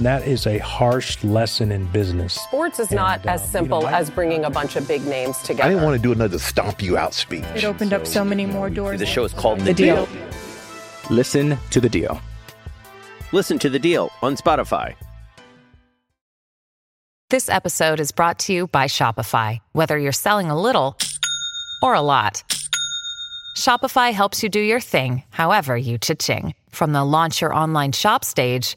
That is a harsh lesson in business. Sports is not And, uh, as simple you know, I- as bringing a bunch of big names together. I didn't want to do another stomp you out speech. It opened up so many more doors. The show is called The, The deal. Deal. Listen to The Deal. Listen to The Deal on Spotify. This episode is brought to you by Shopify. Whether you're selling a little or a lot, Shopify helps you do your thing, however you cha-ching. From the launch your online shop stage,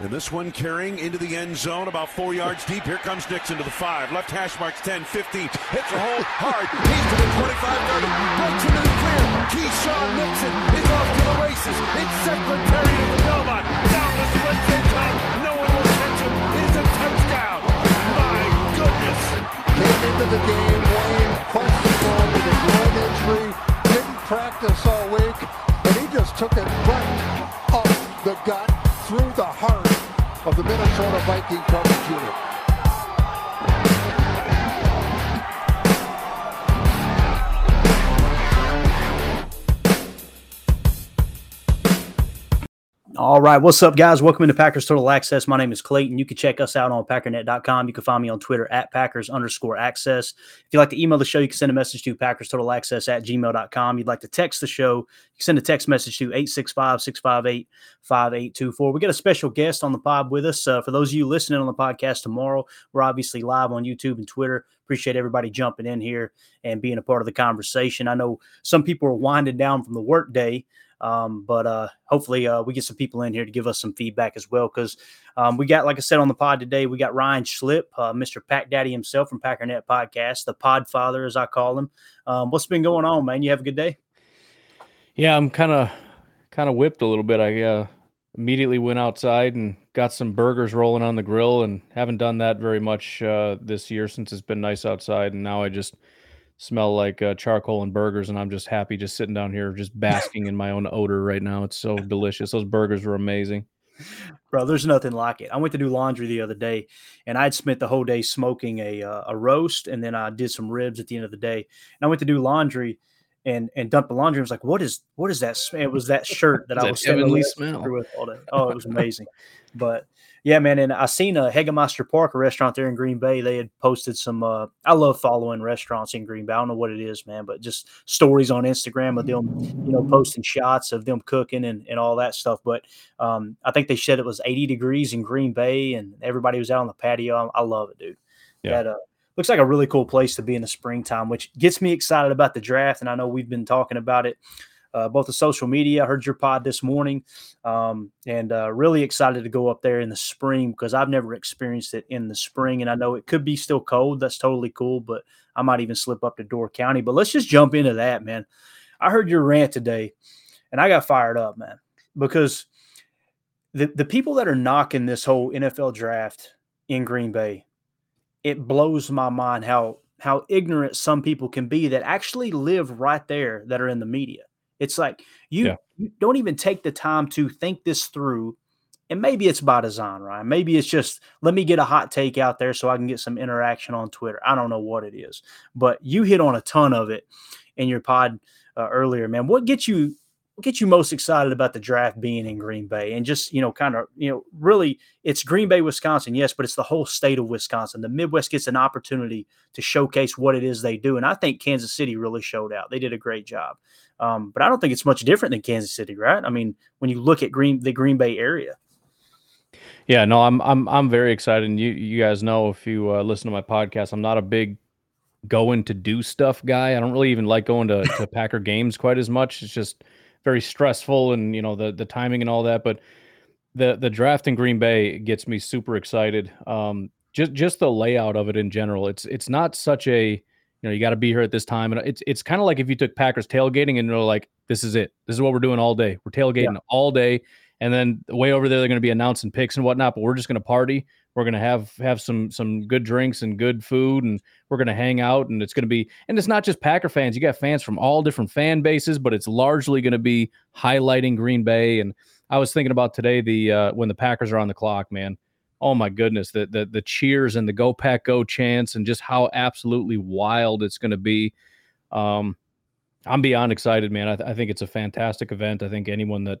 And this one carrying into the end zone about four yards deep. Here comes Nixon to the five. Left hash marks 10, 15. Hits a hole hard. He's to the 25, 30. Breaks into the clear. Keisean Nixon is off to the races. It's Secretariat of the Belmont. Down the in time. No one will catch him. It's a touchdown. My goodness. came into the game weighing questionable with a groin injury, didn't practice all week, and he just took it right up the gut through the heart of the Minnesota Viking coverage unit. All right, what's up, guys? Welcome into Packers Total Access. My name is Clayton. You can check us out on packernet.com. You can find me on Twitter at Packers underscore access. If you'd like to email the show, you can send a message to Packers Total Access at gmail.com. You'd like to text the show, you can send a text message to 865 658 5824. We got a special guest on the pod with us. Uh, for those of you listening on the podcast tomorrow, we're obviously live on YouTube and Twitter. Appreciate everybody jumping in here and being a part of the conversation. I know some people are winding down from the workday. Um, but uh, hopefully, uh, we get some people in here to give us some feedback as well. Because um, we got, like I said on the pod today, we got Ryan Schlipp, uh, Mr. Pack Daddy himself from Packernet Podcast, the Pod Father, as I call him. Um, what's been going on, man? You have a good day? Yeah, I'm kind of kind of whipped a little bit. I uh, immediately went outside and got some burgers rolling on the grill, and haven't done that very much uh, this year since it's been nice outside. And now I just smell like uh, charcoal and burgers, and I'm just happy just sitting down here, just basking in my own odor right now. It's so delicious. Those burgers were amazing. Bro, there's nothing like it. I went to do laundry the other day, and I'd spent the whole day smoking a uh, a roast, and then I did some ribs at the end of the day. And I went to do laundry, and and dumped the laundry. I was like, "What is what is that?" sm-" It was that shirt that I was sitting heavenly smell. with all day. Oh, it was amazing. but yeah, man. And I seen a Hagemeister Park, a restaurant there in Green Bay. They had posted some. Uh, I love following restaurants in Green Bay. I don't know what it is, man, but just stories on Instagram of them, you know, posting shots of them cooking and, and all that stuff. But um, I think they said it was 80 degrees in Green Bay, and everybody was out on the patio. I, I love it, dude. Yeah. That uh, looks like a really cool place to be in the springtime, which gets me excited about the draft. And I know we've been talking about it uh, both the social media. I heard your pod this morning, um, and uh, really excited to go up there in the spring because I've never experienced it in the spring, and I know it could be still cold. That's totally cool, but I might even slip up to Door County. But let's just jump into that, man. I heard your rant today, and I got fired up, man, because the the people that are knocking this whole NFL draft in Green Bay, it blows my mind how how ignorant some people can be that actually live right there that are in the media. It's like you, Yeah. you don't even take the time to think this through. And maybe it's by design, right? Maybe it's just let me get a hot take out there so I can get some interaction on Twitter. I don't know what it is, but you hit on a ton of it in your pod uh, earlier, man. What gets you what gets you most excited about the draft being in Green Bay and just you know kind of you know really it's Green Bay, Wisconsin, yes, but it's the whole state of Wisconsin. The Midwest gets an opportunity to showcase what it is they do, and I think Kansas City really showed out. They did a great job, um, but I don't think it's much different than Kansas City, right? I mean, when you look at Green the Green Bay area. Yeah, no, I'm I'm I'm very excited. And you you guys know if you uh, listen to my podcast, I'm not a big going to do stuff guy. I don't really even like going to, to Packer games quite as much. It's just very stressful and you know the the timing and all that. But the the draft in Green Bay gets me super excited. Um, just just the layout of it in general. It's it's not such a you know you got to be here at this time, and it's it's kind of like if you took Packers tailgating and they're like, this is it, this is what we're doing all day. We're tailgating yeah. all day, and then way over there they're going to be announcing picks and whatnot, but we're just going to party. We're to have have some some good drinks and good food, and we're to hang out, and it's to be and it's not just Packer fans. You got fans from all different fan bases, but it's largely to be highlighting Green Bay and I was thinking about today the uh, when the Packers are on the clock, man. Oh my goodness, the the the cheers and the go pack go chants and just how absolutely wild it's to be. Um, I'm beyond excited, man. I, th- I, think it's a fantastic event. I think anyone that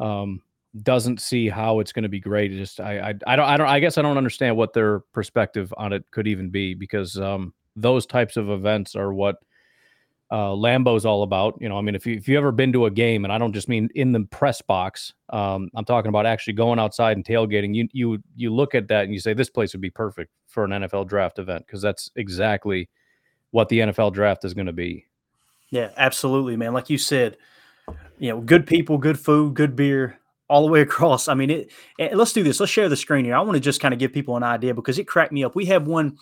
um, doesn't see how it's going to be great, just I, I I don't I don't I guess I don't understand what their perspective on it could even be because um, those types of events are what uh, Lambeau's all about. You know, I mean, if you if you ever been to a game, and I don't just mean in the press box, um, I'm talking about actually going outside and tailgating. You you you look at that and you say this place would be perfect for an NFL draft event because that's exactly what the NFL draft is going to be. Yeah, absolutely, man. Like you said, you know, good people, good food, good beer, all the way across. I mean, it. Eh, let's do this. Let's share the screen here. I want to just kind of give people an idea because it cracked me up. We have one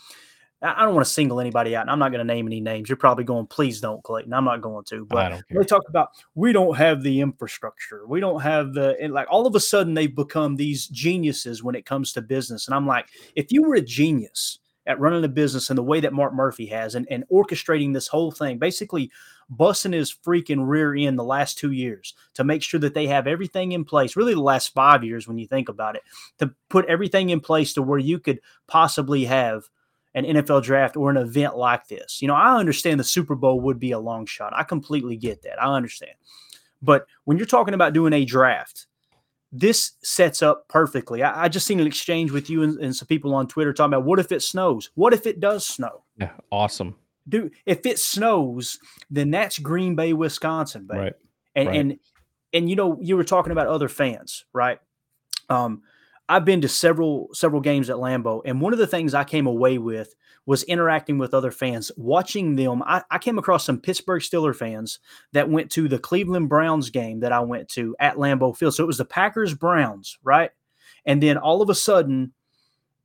I don't want to single anybody out, and I'm not going to name any names. You're probably going, please don't, Clayton. I'm not going to. But they talk about we don't have the infrastructure. We don't have the and like all of a sudden they've become these geniuses when it comes to business. And I'm like, if you were a genius at running a business in the way that Mark Murphy has and, and orchestrating this whole thing, basically busting his freaking rear end the last two years to make sure that they have everything in place, really the last five years when you think about it, to put everything in place to where you could possibly have an NFL draft or an event like this. You know, I understand the Super Bowl would be a long shot. I completely get that. I understand. But when you're talking about doing a draft, this sets up perfectly. I, I just seen an exchange with you and, and, some people on Twitter talking about what if it snows? What if it does snow? Yeah, awesome. Dude, if it snows, then that's Green Bay, Wisconsin, baby. Right. And right. and and you know, you were talking about other fans, right? Um, I've been to several several games at Lambeau, and one of the things I came away with was interacting with other fans, watching them. I, I, came across some Pittsburgh Steeler fans that went to the Cleveland Browns game that I went to at Lambeau Field. So it was the Packers Browns, right? And then all of a sudden,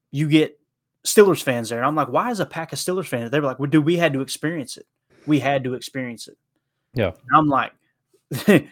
you get Steelers fans there, and I'm like, why is a pack of Steelers fans? They were like, well, dude, we had to experience it. We had to experience it. Yeah, and I'm like.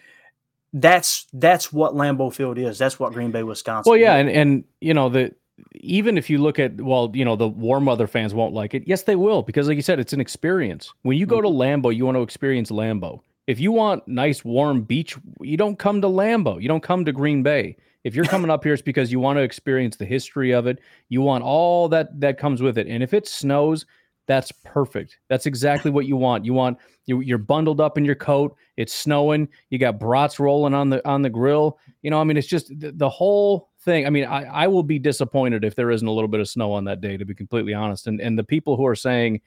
that's that's what Lambeau Field is. That's what Green Bay, Wisconsin. Well, yeah, is. and and you know the even if you look at well, you know the warm weather fans won't like it. Yes, they will because, like you said, it's an experience. When you go to mm-hmm. Lambeau, you want to experience Lambeau. If you want nice warm beach, you don't come to Lambeau. You don't come to Green Bay. If you're coming up here, it's because you want to experience the history of it. You want all that that comes with it. And if it snows, that's perfect. That's exactly what you want. You want you, are bundled up in your coat. It's snowing. You got brats rolling on the on the grill. You know, I mean, it's just the, the whole thing. I mean, I, I will be disappointed if there isn't a little bit of snow on that day, to be completely honest. And and the people who are saying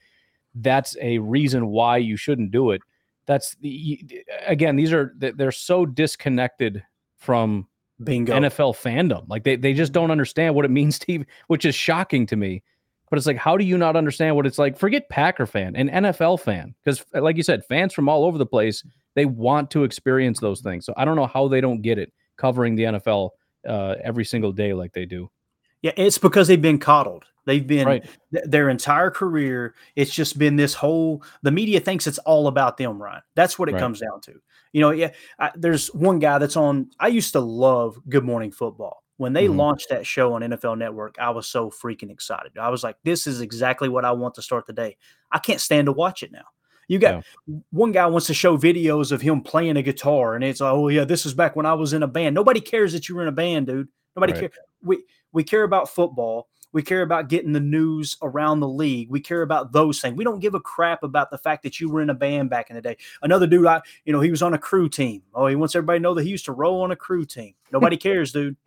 that's a reason why you shouldn't do it. That's the again, these are they're so disconnected from Bingo. NFL fandom. Like they they just don't understand what it means to, even, which is shocking to me but it's like, how do you not understand what it's like? Forget Packer fan and NFL fan, because like you said, fans from all over the place they want to experience those things. So I don't know how they don't get it covering the NFL uh, every single day like they do. Yeah, it's because they've been coddled. They've been right. th- their entire career. It's just been this whole. The media thinks it's all about them, Ryan. That's what it right. comes down to. You know, yeah. I, there's one guy that's on. I used to love Good Morning Football when they mm-hmm. launched that show on NFL Network, I was so freaking excited. I was like, this is exactly what I want to start the day. I can't stand to watch it now. You got yeah. one guy wants to show videos of him playing a guitar, and it's oh yeah, this is back when I was in a band. Nobody cares that you were in a band, dude. Nobody right. cares. We we care about football. We care about getting the news around the league. We care about those things. We don't give a crap about the fact that you were in a band back in the day. Another dude, I you know, he was on a crew team. Oh, he wants everybody to know that he used to roll on a crew team. Nobody cares, dude.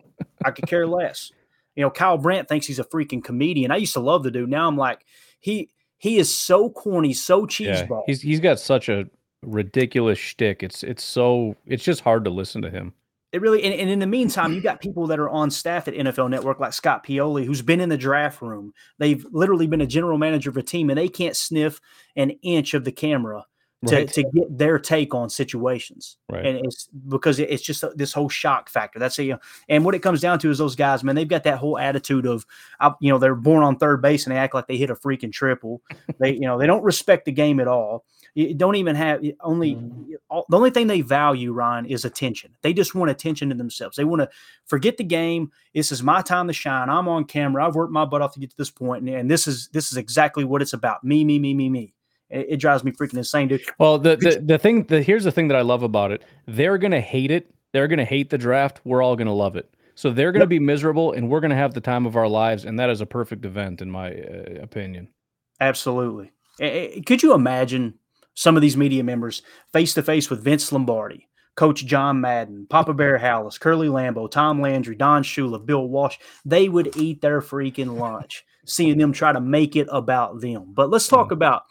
I could care less. You know, Kyle Brandt thinks he's a freaking comedian. I used to love the dude. Now I'm like, he he is so corny, so cheeseball. Yeah, he's he's got such a ridiculous shtick. It's it's so it's just hard to listen to him. It really and, and in the meantime, you got people that are on staff at NFL Network like Scott Pioli, who's been in the draft room. They've literally been a general manager of a team, and they can't sniff an inch of the camera to, Right. to get their take on situations. Right. And it's because it's just this whole shock factor. That's a, you know, and what it comes down to is those guys, man, they've got that whole attitude of, you know, they're born on third base and they act like they hit a freaking triple. they, you know, they don't respect the game at all. You don't even have only Mm-hmm. all, the only thing they value, Ryan, is attention. They just want attention to themselves. They want to forget the game. This is my time to shine. I'm on camera. I've worked my butt off to get to this point, and, and this is this is exactly what it's about. Me, me, me, me, me. It, it drives me freaking insane, dude. Well, the, the the thing the here's the thing that I love about it. They're gonna hate it. They're gonna hate the draft. We're all gonna love it. So they're gonna be miserable, and we're gonna have the time of our lives, and that is a perfect event, in my uh, opinion. Absolutely. Could you imagine some of these media members face to face with Vince Lombardi, Coach John Madden, Papa Bear Halas, Curly Lambeau, Tom Landry, Don Shula, Bill Walsh? They would eat their freaking lunch seeing them try to make it about them. But let's talk mm. about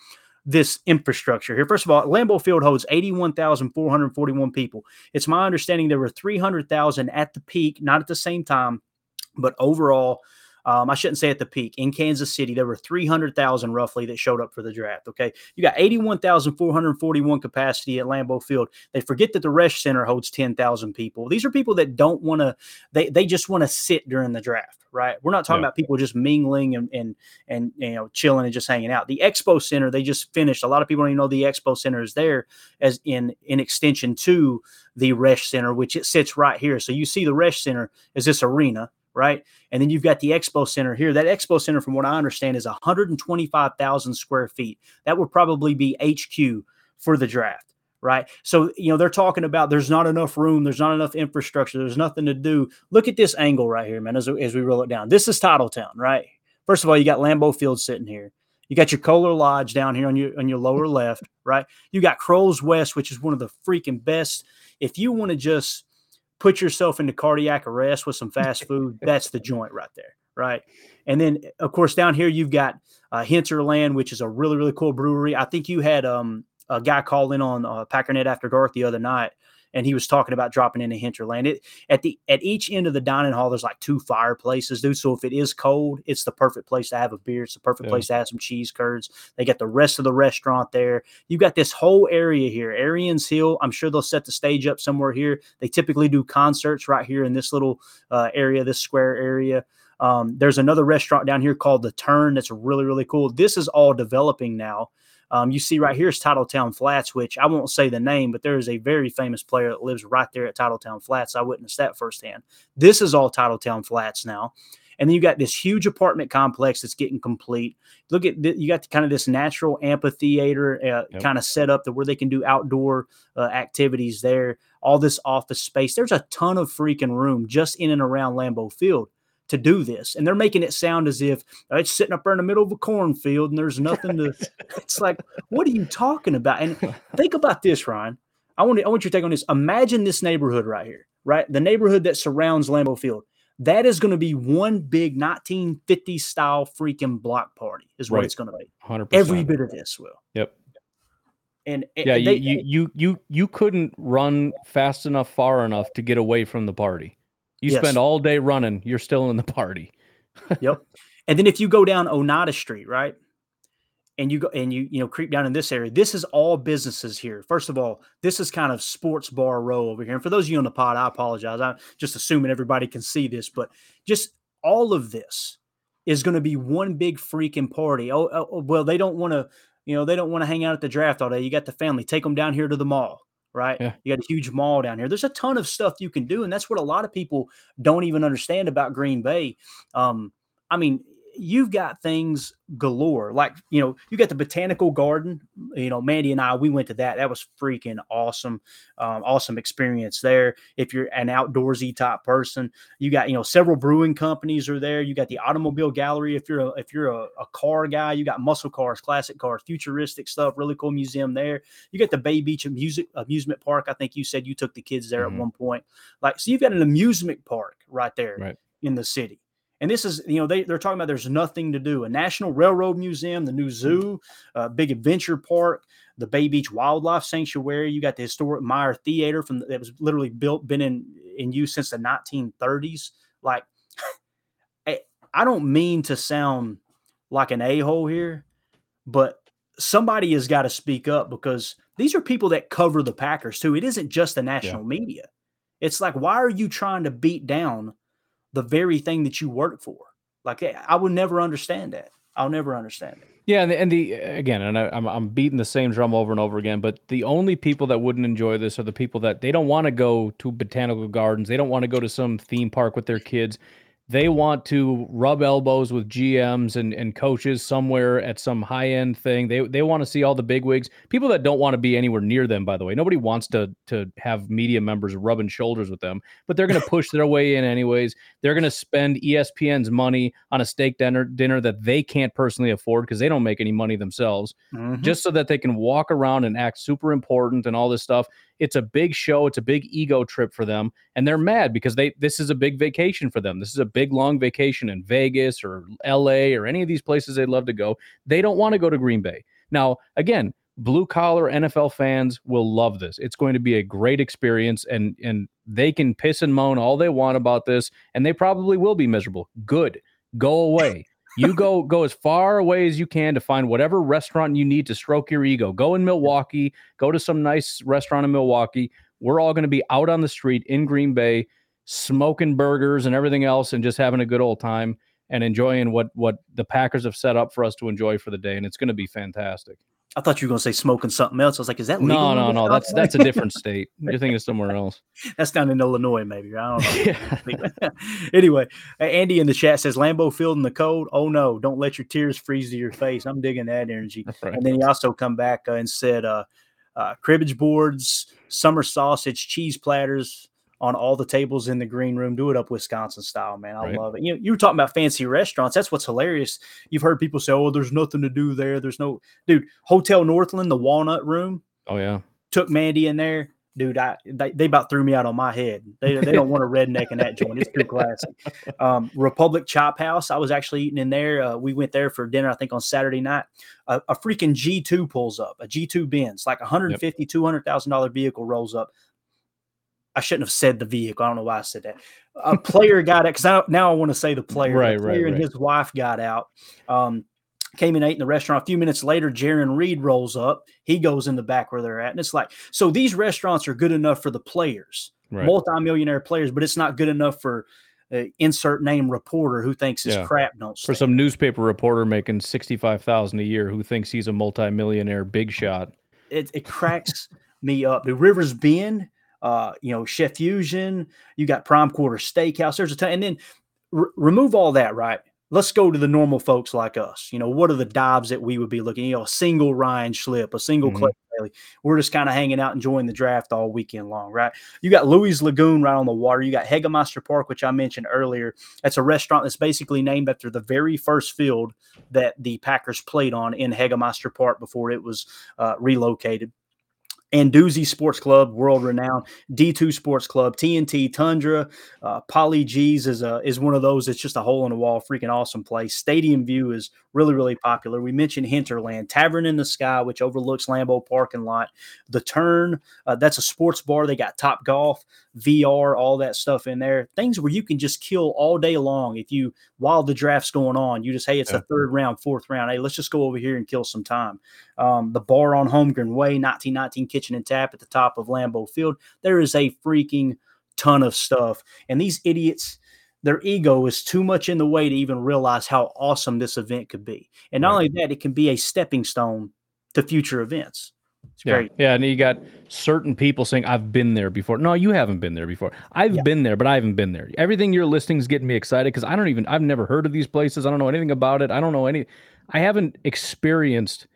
this infrastructure here. First of all, Lambeau Field holds 81,441 people. It's my understanding there were 300,000 at the peak, not at the same time, but overall, um, I shouldn't say at the peak. In Kansas City, there were 300,000 roughly that showed up for the draft. Okay. You got 81,441 capacity at Lambeau Field. They forget that the Resch Center holds 10,000 people. These are people that don't want to, they, they just want to sit during the draft, right? We're not talking Yeah. about people just mingling and, and, and, you know, chilling and just hanging out. The Expo Center, they just finished. A lot of people don't even know the Expo Center is there as in, in extension to the Resch Center, which it sits right here. So you see the Resch Center is this arena right? And then you've got the Expo Center here. That Expo Center, from what I understand, is 125,000 square feet. That would probably be HQ for the draft, right? So, you know, they're talking about there's not enough room, there's not enough infrastructure, there's nothing to do. Look at this angle right here, man, as, as we roll it down. This is Titletown, right? First of all, you got Lambeau Field sitting here. You got your Kohler Lodge down here on your on your lower left, right? You got Kroll's West, which is one of the freaking best. If you want to just put yourself into cardiac arrest with some fast food, that's the joint right there, right? And then, of course, down here you've got uh, Hinterland, which is a really really cool brewery. I think you had um, a guy call in on uh, Packernet After Dark the other night, and he was talking about dropping into Hinterland. It at the at each end of the dining hall, there's like two fireplaces, dude. So if it is cold, it's the perfect place to have a beer. It's the perfect Yeah. place to have some cheese curds. They got the rest of the restaurant there. You've got this whole area here, Ariens Hill. I'm sure they'll set the stage up somewhere here. They typically do concerts right here in this little uh, area, this square area. Um, there's another restaurant down here called the Turn that's really really cool. This is all developing now. Um, you see right here is Titletown Flats, which I won't say the name, but there is a very famous player that lives right there at Titletown Flats. I witnessed that firsthand. This is all Titletown Flats now. And then you got this huge apartment complex that's getting complete. Look at you got the, kind of this natural amphitheater uh, Yep. kind of set up to where they can do outdoor uh, activities there. All this office space. There's a ton of freaking room just in and around Lambeau Field to do this, and they're making it sound as if uh, it's sitting up there in the middle of a cornfield and there's nothing to. it's like, what are you talking about? And think about this, Ryan. I want to, I want your take on this. Imagine this neighborhood right here, right? The neighborhood that surrounds Lambeau Field. That is going to be one big 1950s style freaking block party, is what Right. it's going to be. 100%. Every bit of this will. Yep. And Yeah, they- you you you you couldn't run fast enough, far enough to get away from the party. You Yes. spend all day running, you're still in the party. yep. And then if you go down Oneida Street, right? And you go and you you know creep down in this area. This is all businesses here. First of all, this is kind of sports bar row over here. And for those of you on the pod, I apologize. I'm just assuming everybody can see this, but just all of this is going to be one big freaking party. Oh, oh, oh, well, they don't want to, you know, they don't want to hang out at the draft all day. You got the family, take them down here to the mall, right? Yeah. You got a huge mall down here. There's a ton of stuff you can do, and that's what a lot of people don't even understand about Green Bay. Um, I mean, you've got things galore. Like, you know, you got the botanical garden. You know, Mandy and I, we went to that. That was freaking awesome. Um, awesome experience there. If you're an outdoorsy type person, you got, you know, several brewing companies are there. You got the automobile gallery. If you're a if you're a, a car guy, you got muscle cars, classic cars, futuristic stuff, really cool museum there. You got the Bay Beach Music Amusement Park. I think you said you took the kids there Mhm. at one point. Like, so you've got an amusement park right there Right. in the city. And this is, you know, they, they're talking about there's nothing to do. A National Railroad Museum, the new zoo, uh, big adventure park, the Bay Beach Wildlife Sanctuary. You got the historic Meyer Theater from that was literally built, been in in use since the 1930s. Like, I, I don't mean to sound like an a hole here, but somebody has got to speak up because these are people that cover the Packers too. It isn't just the national yeah. media. It's like, why are you trying to beat down the very thing that you work for? Like, eh, I would never understand that. I'll never understand it. Yeah, and the, and the again, and I, am I'm beating the same drum over and over again. But the only people that wouldn't enjoy this are the people that they don't want to go to botanical gardens. They don't want to go to some theme park with their kids they want to rub elbows with GMs and, and coaches somewhere at some high end thing. They they want to see all the big wigs. People that don't want to be anywhere near them, by the way. Nobody wants to to have media members rubbing shoulders with them, but they're going to push their way in anyways. They're going to spend ESPN's money on a steak dinner dinner that they can't personally afford because they don't make any money themselves, mm-hmm. just so that they can walk around and act super important and all this stuff. It's a big show. It's a big ego trip for them, and they're mad because they this is a big vacation for them. This is a big long vacation in Vegas or L.A. or any of these places they'd love to go. They don't want to go to Green Bay. Now, again, blue collar NFL fans will love this. It's going to be a great experience, and and they can piss and moan all they want about this, and they probably will be miserable. Good, go away you go go as far away as you can to find whatever restaurant you need to stroke your ego. Go in Milwaukee, go to some nice restaurant in Milwaukee. We're all going to be out on the street in Green Bay smoking burgers and everything else and just having a good old time and enjoying what what the Packers have set up for us to enjoy for the day and it's going to be fantastic. I thought you were going to say smoking something else. I was like, is that legal? No, no, no. That's that's a different state. You're thinking somewhere else. That's down in Illinois, maybe. I don't know. anyway, Andy in the chat says Lambeau Field in the cold. Oh no, don't let your tears freeze to your face. I'm digging that energy. Right. And then he also come back uh, and said, uh, uh, cribbage boards, summer sausage, cheese platters, on all the tables in the green room. Do it up Wisconsin style, man. I right. love it. You you were talking about fancy restaurants. That's what's hilarious. You've heard people say, "Oh, there's nothing to do there. There's no dude." Hotel Northland, the Walnut Room. Oh yeah. Took Mandy in there. Dude, I they, they about threw me out on my head. They, they don't want a redneck in that joint. It's too classic. Um, Republic Chop House. I was actually eating in there. Uh, we went there for dinner, I think, on Saturday night. A, a freaking G2 pulls up, a G2 Benz, like a 150, yep. $200,000 vehicle rolls up I shouldn't have said the vehicle. I don't know why I said that. A player got it because now I want to say the player. Right, the player right, and his wife got out. Um, came in ate in the restaurant. A few minutes later, Jarran Reed rolls up. He goes in the back where they're at, and it's like so. These restaurants are good enough for the players, right. multimillionaire players, but it's not good enough for uh, insert name reporter who thinks his yeah. crap don't. For some newspaper reporter making sixty five thousand a year who thinks he's a multimillionaire big shot. It, it cracks me up. The Rivers Bend uh, you know, Chef Fusion, you got Prime Quarter Steakhouse. There's a ton. And then remove all that, right? Let's go to the normal folks like us. You know, what are the dives that we would be looking? You know, a single Ryan Schlipp, a single mm-hmm. Clay Bailey. We're just kind of hanging out, enjoying the draft all weekend long, right? You got Louis Lagoon right on the water. You got Hagemeister Park, which I mentioned earlier. That's a restaurant that's basically named after the very first field that the Packers played on in Hagemeister Park before it was uh, relocated. Anduzzi Sports Club, world renowned. D2 Sports Club, TNT, Tundra, uh, Polly G's is a is one of those. It's just a hole in the wall, freaking awesome place. Stadium View is really really popular. We mentioned Hinterland, Tavern in the Sky, which overlooks Lambeau parking lot. The Turn, uh, that's a sports bar. They got Top Golf, VR, all that stuff in there. Things where you can just kill all day long if you while the draft's going on. You just hey, it's yeah. the third round, fourth round. Hey, let's just go over here and kill some time. Um, the bar on Holmgren Way, 1919 Kitchen and Tap at the top of Lambeau Field. There is a freaking ton of stuff. And these idiots, their ego is too much in the way to even realize how awesome this event could be. And not right. only that, it can be a stepping stone to future events. It's yeah. great. Yeah. And you got certain people saying, I've been there before. No, you haven't been there before. I've yeah. been there, but I haven't been there. Everything you're listing is getting me excited because I don't even, I've never heard of these places. I don't know anything about it. I don't know any, I haven't experienced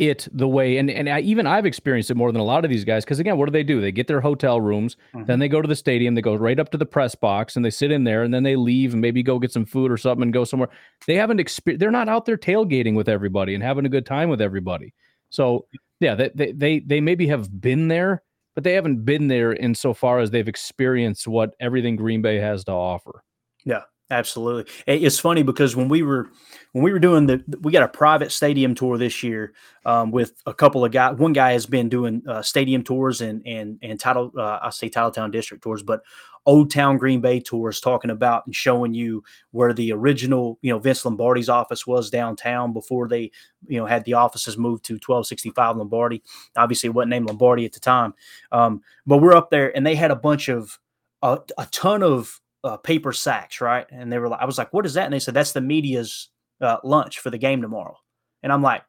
it the way and and I, even I've experienced it more than a lot of these guys because again what do they do they get their hotel rooms mm-hmm. then they go to the stadium they go right up to the press box and they sit in there and then they leave and maybe go get some food or something and go somewhere they haven't experienced they're not out there tailgating with everybody and having a good time with everybody so yeah they, they they they maybe have been there but they haven't been there insofar as they've experienced what everything Green Bay has to offer yeah Absolutely. It's funny because when we were when we were doing the we got a private stadium tour this year um, with a couple of guys. One guy has been doing uh, stadium tours and and and title uh, I say Titletown district tours, but old town Green Bay tours, talking about and showing you where the original, you know, Vince Lombardi's office was downtown before they, you know, had the offices moved to 1265 Lombardi. Obviously, it wasn't named Lombardi at the time, um, but we're up there, and they had a bunch of a, a ton of uh, paper sacks, right? And they were like, I was like, what is that? And they said that's the media's uh, lunch for the game tomorrow. And I'm like,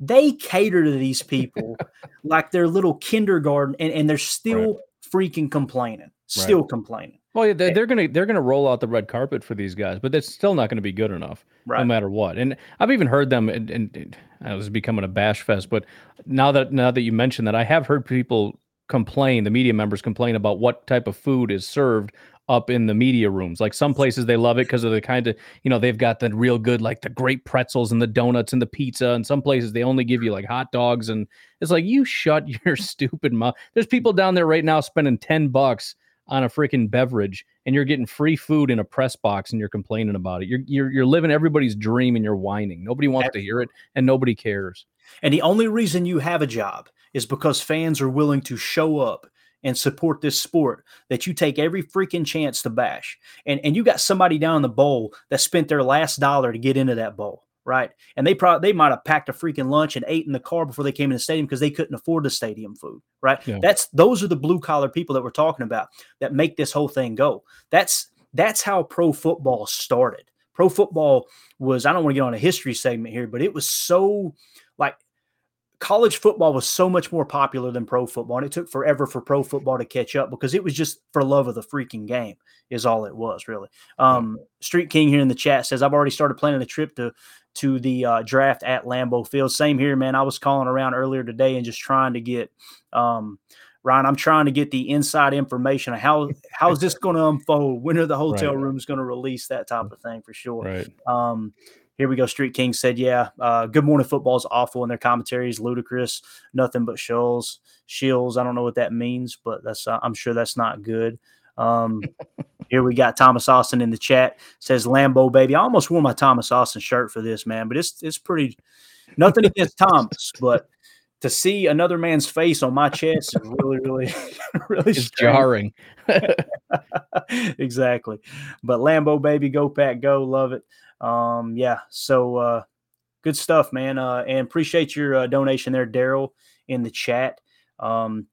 they cater to these people like they're little kindergarten, and, and they're still right. freaking complaining, still right. complaining. Well, yeah, they're, eh. they're, gonna they're gonna roll out the red carpet for these guys, but it's still not going to be good enough, right. no matter what. And I've even heard them, and, and, and I was becoming a bash fest. But now that now that you mentioned that, I have heard people complain, the media members complain about what type of food is served up in the media rooms. Like some places they love it because of the kind of, you know, they've got the real good, like the great pretzels and the donuts and the pizza. And some places they only give you like hot dogs. And it's like, you shut your stupid mouth. There's people down there right now spending 10 bucks on a freaking beverage and you're getting free food in a press box and you're complaining about it. You're, you're, you're living everybody's dream and you're whining. Nobody wants to hear it and nobody cares. And the only reason you have a job is because fans are willing to show up and support this sport that you take every freaking chance to bash. And and you got somebody down in the bowl that spent their last dollar to get into that bowl, right? And they probably they might have packed a freaking lunch and ate in the car before they came in the stadium because they couldn't afford the stadium food, right? Yeah. That's those are the blue collar people that we're talking about that make this whole thing go. That's that's how pro football started. Pro football was I don't want to get on a history segment here, but it was so like college football was so much more popular than pro football and it took forever for pro football to catch up because it was just for love of the freaking game is all it was really um, street king here in the chat says i've already started planning a trip to to the uh, draft at lambeau field same here man i was calling around earlier today and just trying to get um, Ryan, I'm trying to get the inside information. How how is this going to unfold? When are the hotel right. rooms going to release that type of thing for sure? Right. Um, here we go. Street King said, "Yeah, uh, Good Morning Football is awful, and their commentary is ludicrous. Nothing but shills, shills. I don't know what that means, but that's uh, I'm sure that's not good." Um, here we got Thomas Austin in the chat says Lambo baby. I almost wore my Thomas Austin shirt for this man, but it's it's pretty. Nothing against Thomas, but to see another man's face on my chest is really, really, really jarring. exactly. But Lambo baby, go pack, go, love it. Um, yeah, so uh, good stuff, man. Uh, and appreciate your uh, donation there, Daryl, in the chat. Um,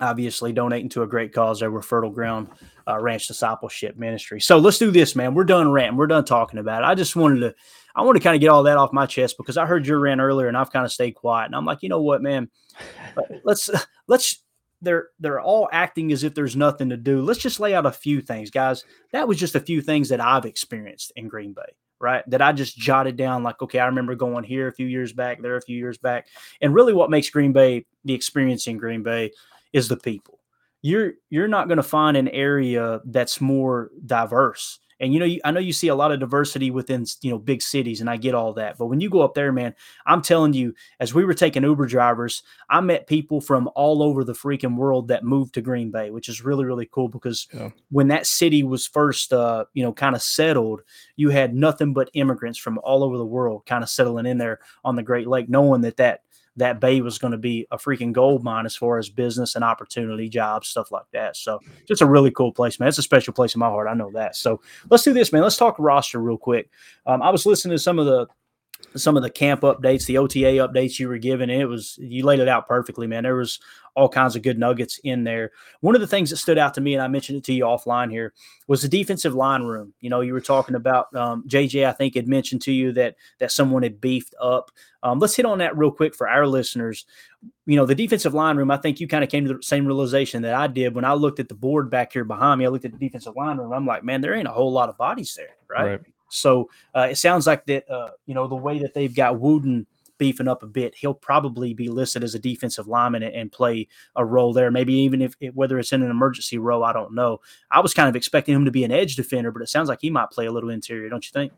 obviously, donating to a great cause over Fertile Ground uh, Ranch Discipleship Ministry. So let's do this, man. We're done ranting. We're done talking about it. I just wanted to, I want to kind of get all that off my chest because I heard your rant earlier, and I've kind of stayed quiet. And I'm like, you know what, man? let's let's they're they're all acting as if there's nothing to do. Let's just lay out a few things, guys. That was just a few things that I've experienced in Green Bay right? That I just jotted down like, okay, I remember going here a few years back, there a few years back. And really what makes Green Bay the experience in Green Bay is the people. You're you're not going to find an area that's more diverse and you know, you, I know you see a lot of diversity within you know big cities, and I get all that. But when you go up there, man, I'm telling you, as we were taking Uber drivers, I met people from all over the freaking world that moved to Green Bay, which is really really cool because yeah. when that city was first, uh, you know, kind of settled, you had nothing but immigrants from all over the world kind of settling in there on the Great Lake, knowing that that that bay was going to be a freaking gold mine as far as business and opportunity, jobs, stuff like that. So just a really cool place, man. It's a special place in my heart. I know that. So let's do this, man. Let's talk roster real quick. Um, I was listening to some of the some of the camp updates, the OTA updates you were given. And it was you laid it out perfectly, man. There was all kinds of good nuggets in there. One of the things that stood out to me, and I mentioned it to you offline here, was the defensive line room. You know, you were talking about um, JJ. I think had mentioned to you that that someone had beefed up. Um, let's hit on that real quick for our listeners. You know, the defensive line room. I think you kind of came to the same realization that I did when I looked at the board back here behind me. I looked at the defensive line room. I'm like, man, there ain't a whole lot of bodies there, right? right. So uh, it sounds like that. Uh, you know, the way that they've got Wooden beefing up a bit, he'll probably be listed as a defensive lineman and, and play a role there. Maybe even if whether it's in an emergency role, I don't know. I was kind of expecting him to be an edge defender, but it sounds like he might play a little interior, don't you think?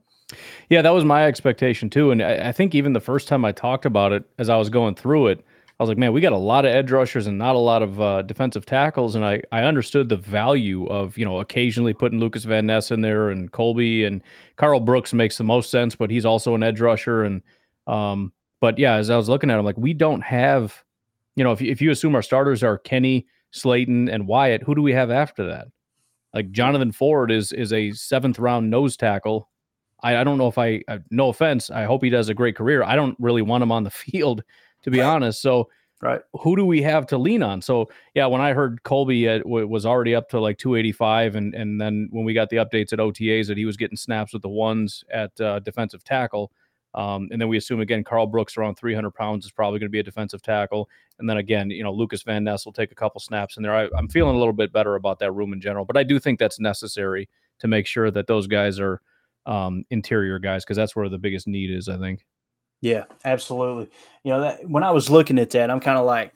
Yeah, that was my expectation too. And I, I think even the first time I talked about it, as I was going through it, I was like, man, we got a lot of edge rushers and not a lot of uh, defensive tackles. And I, I understood the value of, you know, occasionally putting Lucas Van Ness in there and Colby and Karl Brooks makes the most sense, but he's also an edge rusher. And um, but yeah, as I was looking at him, like we don't have, you know, if you, if you assume our starters are Kenny, Slaton, and Wyatt, who do we have after that? Like Jonathan Ford is is a seventh round nose tackle. I, I don't know if I, uh, no offense, I hope he does a great career. I don't really want him on the field, to be honest. So, right, who do we have to lean on? So, yeah, when I heard Colby uh, w- was already up to like 285, and and then when we got the updates at OTAs that he was getting snaps with the ones at uh, defensive tackle, um, and then we assume again Karl Brooks around 300 pounds is probably going to be a defensive tackle. And then again, you know, Lucas Van Ness will take a couple snaps in there. I, I'm feeling a little bit better about that room in general, but I do think that's necessary to make sure that those guys are um, interior guys because that's where the biggest need is, I think. Yeah, absolutely. You know, that when I was looking at that, I'm kind of like,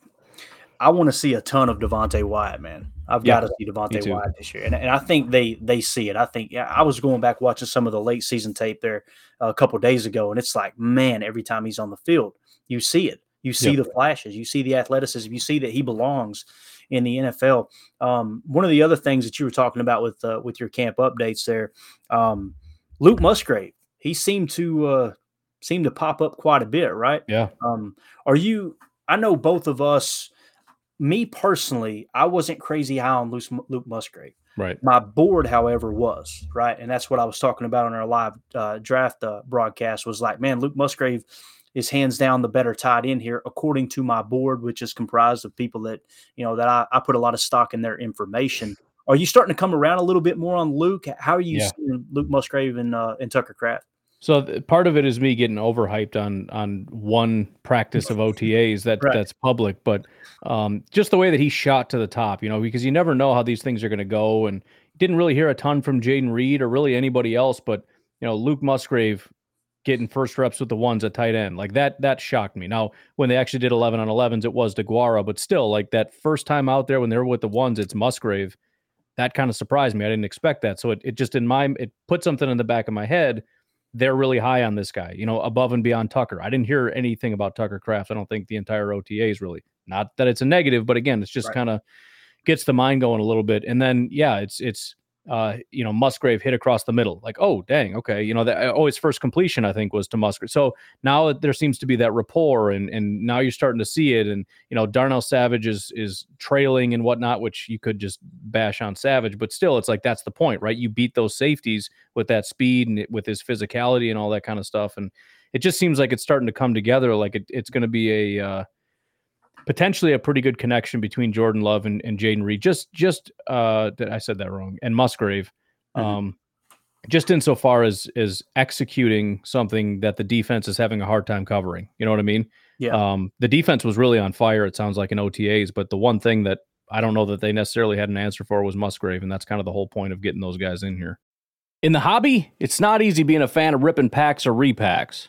I want to see a ton of Devonte Wyatt, man. I've Yeah, got to see Devonte. Wyatt this year, and, and I think they they see it. I think yeah, I was going back watching some of the late season tape there uh, a couple days ago, and it's like, man, every time he's on the field, you see it. You see the flashes. You see the athleticism. You see that he belongs in the NFL. Um, one of the other things that you were talking about with uh, with your camp updates there, um, Luke Musgrave, he seemed to uh, seem to pop up quite a bit, right? Yeah. Um, are you? I know both of us. Me personally, I wasn't crazy high on Luke, Luke Musgrave. Right. My board, however, was right, and that's what I was talking about on our live uh, draft uh, broadcast. Was like, man, Luke Musgrave is hands down the better tight end here, according to my board, which is comprised of people that you know that I, I put a lot of stock in their information. Are you starting to come around a little bit more on Luke? How are you Yeah. seeing Luke Musgrave and uh, and Tucker Kraft? So th- part of it is me getting overhyped on on one practice of OTAs that Right. that's public, but um, just the way that he shot to the top, you know, because you never know how these things are going to go, and didn't really hear a ton from Jayden Reed or really anybody else, but you know, Luke Musgrave getting first reps with the ones at tight end like that that shocked me. Now when they actually did eleven on 11s, it was DeGuara, but still like that first time out there when they were with the ones, it's Musgrave. That kind of surprised me. I didn't expect that. So it, it just in my it put something in the back of my head they're really high on this guy, you know, above and beyond Tucker. I didn't hear anything about Tucker Kraft. I don't think the entire OTA is really not that it's a negative, but again, it's just Right. kind of gets the mind going a little bit. And then, yeah, it's, it's, uh, you know, Musgrave hit across the middle. Like, oh, dang, okay. You know, that oh, his first completion, I think, was to Musgrave. So now there seems to be that rapport, and and now you're starting to see it. And you know, Darnell Savage is is trailing and whatnot, which you could just bash on Savage, but still, it's like that's the point, right? You beat those safeties with that speed and with his physicality and all that kind of stuff, and it just seems like it's starting to come together. Like it, it's going to be a uh, potentially a pretty good connection between Jordan Love and, and Jayden Reed. Just just uh that I said that wrong. And Musgrave. Mhm. Um just insofar as as executing something that the defense is having a hard time covering. You know what I mean? Yeah. Um the defense was really on fire, it sounds like in OTAs, but the one thing that I don't know that they necessarily had an answer for was Musgrave, and that's kind of the whole point of getting those guys in here. In the hobby, it's not easy being a fan of ripping packs or repacks.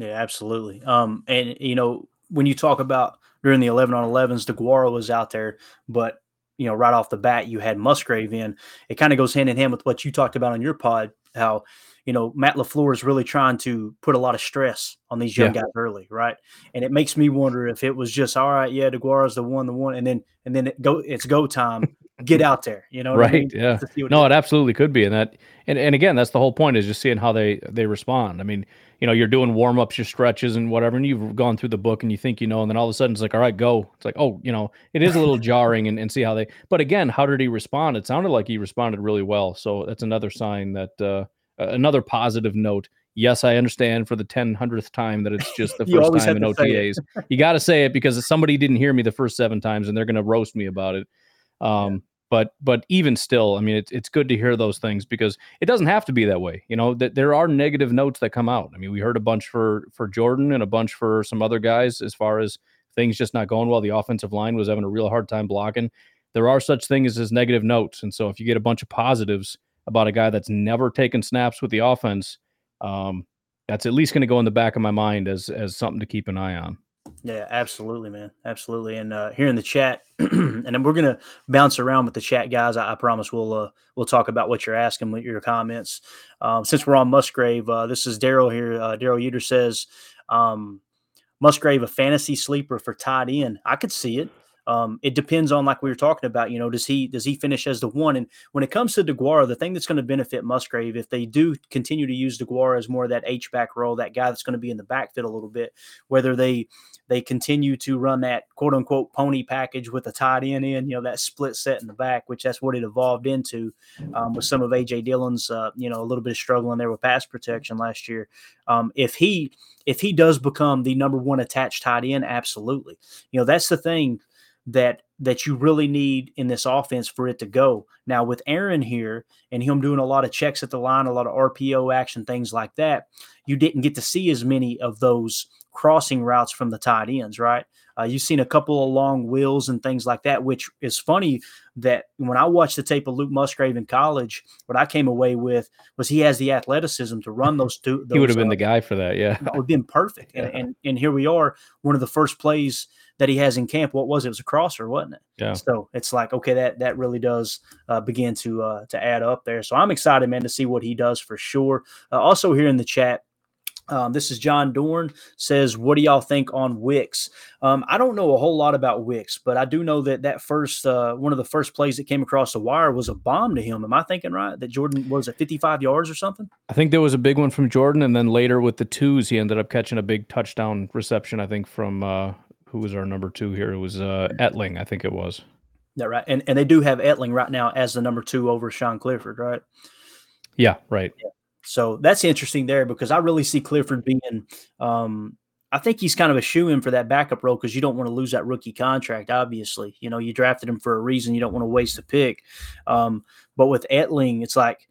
Yeah, absolutely. Um, and you know, when you talk about during the eleven on elevens, DeGuara was out there, but you know, right off the bat, you had Musgrave in. It kind of goes hand in hand with what you talked about on your pod, how you know Matt Lafleur is really trying to put a lot of stress on these young Yeah. guys early, right? And it makes me wonder if it was just all right, yeah, DeGuara's the one, the one, and then and then it go, it's go time, get out there, you know, what I right mean? yeah. To see what no it absolutely could be and that and, and again that's the whole point is just seeing how they they respond. I mean you know you're doing warm-ups your stretches and whatever and you've gone through the book and you think you know and then all of a sudden it's like all right go. It's like oh you know it is a little jarring and, and see how they but again how did he respond? It sounded like he responded really well so that's another sign that uh another positive note. Yes i understand for the 10 hundredth time that it's just the first time in have to say it. otas you got to say it because somebody didn't hear me the first seven times and they're going to roast me about it. Um but but even still i mean it's, it's good to hear those things because it doesn't have to be that way you know that there are negative notes that come out. I mean we heard a bunch for for jordan and a bunch for some other guys as far as things just not going well. The offensive line was having a real hard time blocking. There are such things as negative notes. And so if you get a bunch of positives about a guy that's never taken snaps with the offense um that's at least going to go in the back of my mind as as something to keep an eye on Yeah, absolutely, man. Absolutely. And uh, here in the chat, and then we're gonna bounce around with the chat, guys. I, I promise we'll uh, we'll talk about what you're asking with your comments. Um, since we're on Musgrave, uh, this is Daryl here. Uh, Daryl Uter says, um, Musgrave a fantasy sleeper for tight end. I could see it. Um, it depends on like we were talking about. You know, does he does he finish as the one? And when it comes to DeGuara, the thing that's going to benefit Musgrave if they do continue to use DeGuara as more of that H back role, that guy that's going to be in the backfield a little bit, whether they they continue to run that quote unquote pony package with a tight end in, you know, that split set in the back, which that's what it evolved into um, with some of AJ Dillon's, uh, you know, a little bit of struggling there with pass protection last year. Um, if he if he does become the number one attached tight end, absolutely. You know, that's the thing that that you really need in this offense for it to go. Now with Aaron here and him doing a lot of checks at the line, a lot of RPO action, things like that, you didn't get to see as many of those crossing routes from the tight ends, right? Uh, you've seen a couple of long wheels and things like that, which is funny that when I watched the tape of Luke Musgrave in college, what I came away with was he has the athleticism to run those two. he would have been uh, the guy for that yeah that would have been perfect. And, and and here we are, one of the first plays that he has in camp. What was it? It was a crosser, wasn't it? Yeah. So it's like okay, that that really does uh, begin to uh, to add up there. So I'm excited, man, to see what he does for sure. Uh, also here in the chat. Um, this is John Dorn says, "What do y'all think on Wicks?" Um, I don't know a whole lot about Wicks, but I do know that that first uh, one of the first plays that came across the wire was a bomb to him. Am I thinking right? That Jordan was at 55 yards or something? I think there was a big one from Jordan, and then later with the twos, he ended up catching a big touchdown reception. I think from uh, who was our number two here? It was uh, Etling, I think it was. Yeah, right, and and they do have Etling right now as the number two over Sean Clifford, right? Yeah, right. So that's interesting there because I really see Clifford being. Um, I think he's kind of a shoe in for that backup role because you don't want to lose that rookie contract. Obviously, you know you drafted him for a reason. You don't want to waste a pick. Um, but with Etling, it's like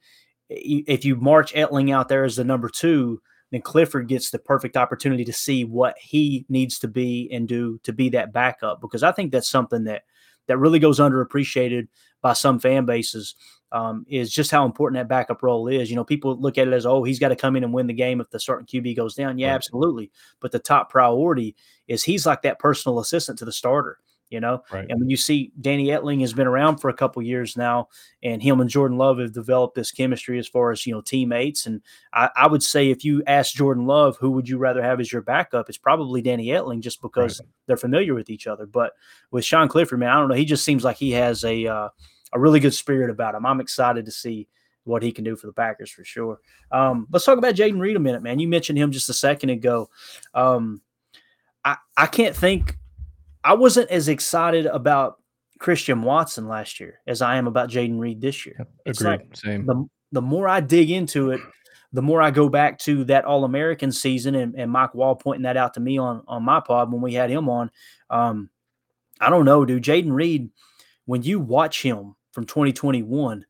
if you march Etling out there as the number two, then Clifford gets the perfect opportunity to see what he needs to be and do to be that backup. Because I think that's something that that really goes underappreciated by some fan bases um, is just how important that backup role is. You know, people look at it as, oh, he's got to come in and win the game if the certain QB goes down. Yeah, absolutely. But the top priority is he's like that personal assistant to the starter. You know, Right. and when you see Danny Etling has been around for a couple years now, and him and Jordan Love have developed this chemistry as far as you know teammates. And I, I would say if you ask Jordan Love who would you rather have as your backup, it's probably Danny Etling just because they're familiar with each other. But with Sean Clifford, man, I don't know. He just seems like he has a uh, a really good spirit about him. I'm excited to see what he can do for the Packers for sure. Um, let's talk about Jayden Reed a minute, man. You mentioned him just a second ago. Um, I I can't think. I wasn't as excited about Christian Watson last year as I am about Jayden Reed this year. It's Agreed. like Same. the the more I dig into it, the more I go back to that All American season and, and Mike Wall pointing that out to me on on my pod when we had him on, um, I don't know, dude. Jayden Reed, when you watch him from 2021,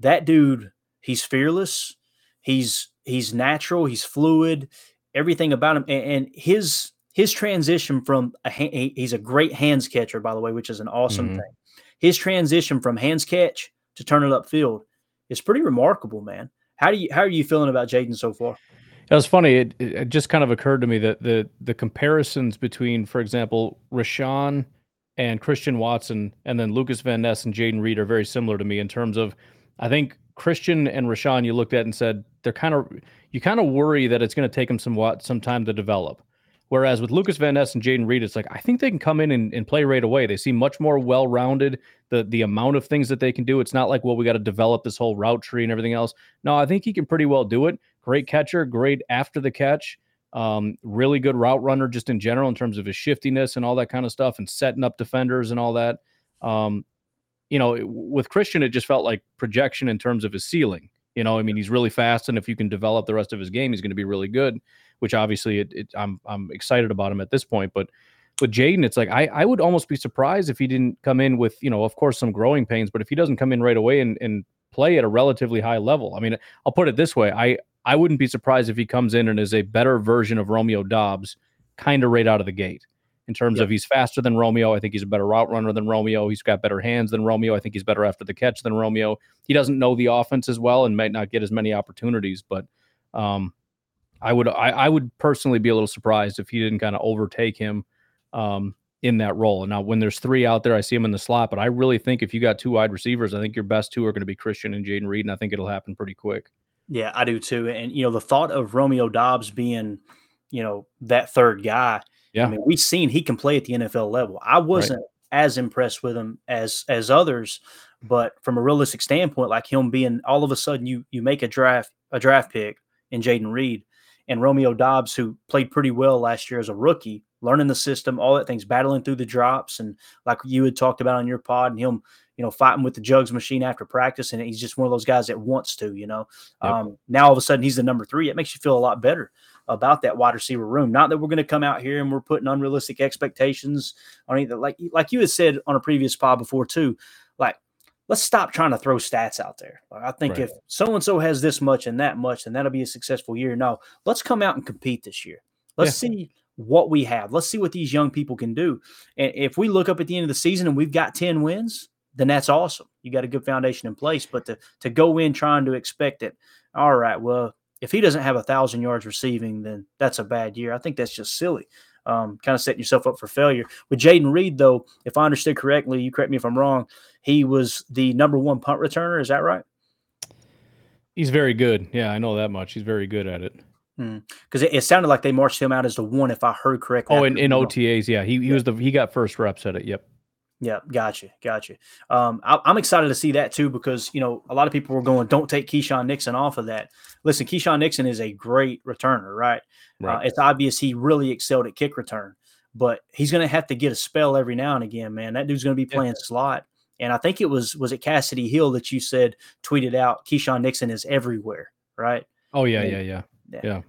that dude, he's fearless. He's he's natural. He's fluid. Everything about him, and, and his his transition from a he's a great hands catcher, by the way, which is an awesome mm-hmm. thing. His transition from hands catch to turn it upfield is pretty remarkable, man. How do you how are you feeling about Jayden so far? It was funny. It, it just kind of occurred to me that the the comparisons between, for example, Rashan and Christian Watson, and then Lucas Van Ness and Jayden Reed are very similar to me in terms of, I think Christian and Rashan you looked at and said they're kind of you kind of worry that it's going to take them some what some time to develop. Whereas with Lucas Van Ness and Jayden Reed, it's like I think they can come in and, and play right away. They seem much more well rounded. The the amount of things that they can do, it's not like well we got to develop this whole route tree and everything else. No, I think he can pretty well do it. Great catcher, great after the catch. Um, really good route runner just in general in terms of his shiftiness and all that kind of stuff and setting up defenders and all that. Um, you know, with Christian, it just felt like projection in terms of his ceiling. You know, I mean, he's really fast, and if you can develop the rest of his game, he's going to be really good. Which obviously, it, it, I'm I'm excited about him at this point. But with Jayden, it's like I I would almost be surprised if he didn't come in with you know, of course, some growing pains. But if he doesn't come in right away and and play at a relatively high level, I mean, I'll put it this way: I I wouldn't be surprised if he comes in and is a better version of Romeo Dobbs, kind of right out of the gate in terms of he's faster than Romeo. I think he's a better route runner than Romeo. He's got better hands than Romeo. I think he's better after the catch than Romeo. He doesn't know the offense as well and might not get as many opportunities, but um, I would I, I, would personally be a little surprised if he didn't kind of overtake him um, in that role. And now when there's three out there, I see him in the slot, but I really think if you got two wide receivers, I think your best two are going to be Christian and Jayden Reed, and I think it'll happen pretty quick. Yeah, I do too. And you know, the thought of Romeo Dobbs being, you know, that third guy yeah. I mean, we've seen he can play at the NFL level. I wasn't right. as impressed with him as as others, but from a realistic standpoint, like him being all of a sudden you you make a draft a draft pick in Jayden Reed and Romeo Dobbs, who played pretty well last year as a rookie, learning the system, all that things, battling through the drops, and like you had talked about on your pod, and him, you know, fighting with the jugs machine after practice, and he's just one of those guys that wants to, you know. Yep. Um, now all of a sudden he's the number three. It makes you feel a lot better about that wide receiver room. Not that we're going to come out here and we're putting unrealistic expectations on either. Like like you had said on a previous pod before too. Like let's stop trying to throw stats out there. Like, I think right. if so and so has this much and that much, then that'll be a successful year. No, let's come out and compete this year. Let's yeah. see what we have. Let's see what these young people can do. And if we look up at the end of the season and we've got 10 wins, then that's awesome. You got a good foundation in place. But to to go in trying to expect it, all right, well, if he doesn't have a thousand yards receiving, then that's a bad year. I think that's just silly. Um, kind of setting yourself up for failure. With Jayden Reed, though, if I understood correctly, you correct me if I'm wrong, he was the number one punt returner. Is that right? He's very good. Yeah, I know that much. He's very good at it. Because hmm. it, it, sounded like they marched him out as the one, if I heard correctly. Oh, in, in OTAs, yeah, he, he yeah. was the he got first reps at it. Yep. Yeah, gotcha, gotcha. Um, I, am excited to see that too because you know a lot of people were going, "Don't take Keisean Nixon off of that." Listen, Keisean Nixon is a great returner, right? Uh, right. Uh, it's obvious he really excelled at kick return, but he's going to have to get a spell every now and again, man. That dude's going to be playing yeah. slot, and I think it was was it Cassidy Hill that you said tweeted out Keisean Nixon is everywhere, right? Oh yeah, and, yeah, yeah, yeah. yeah.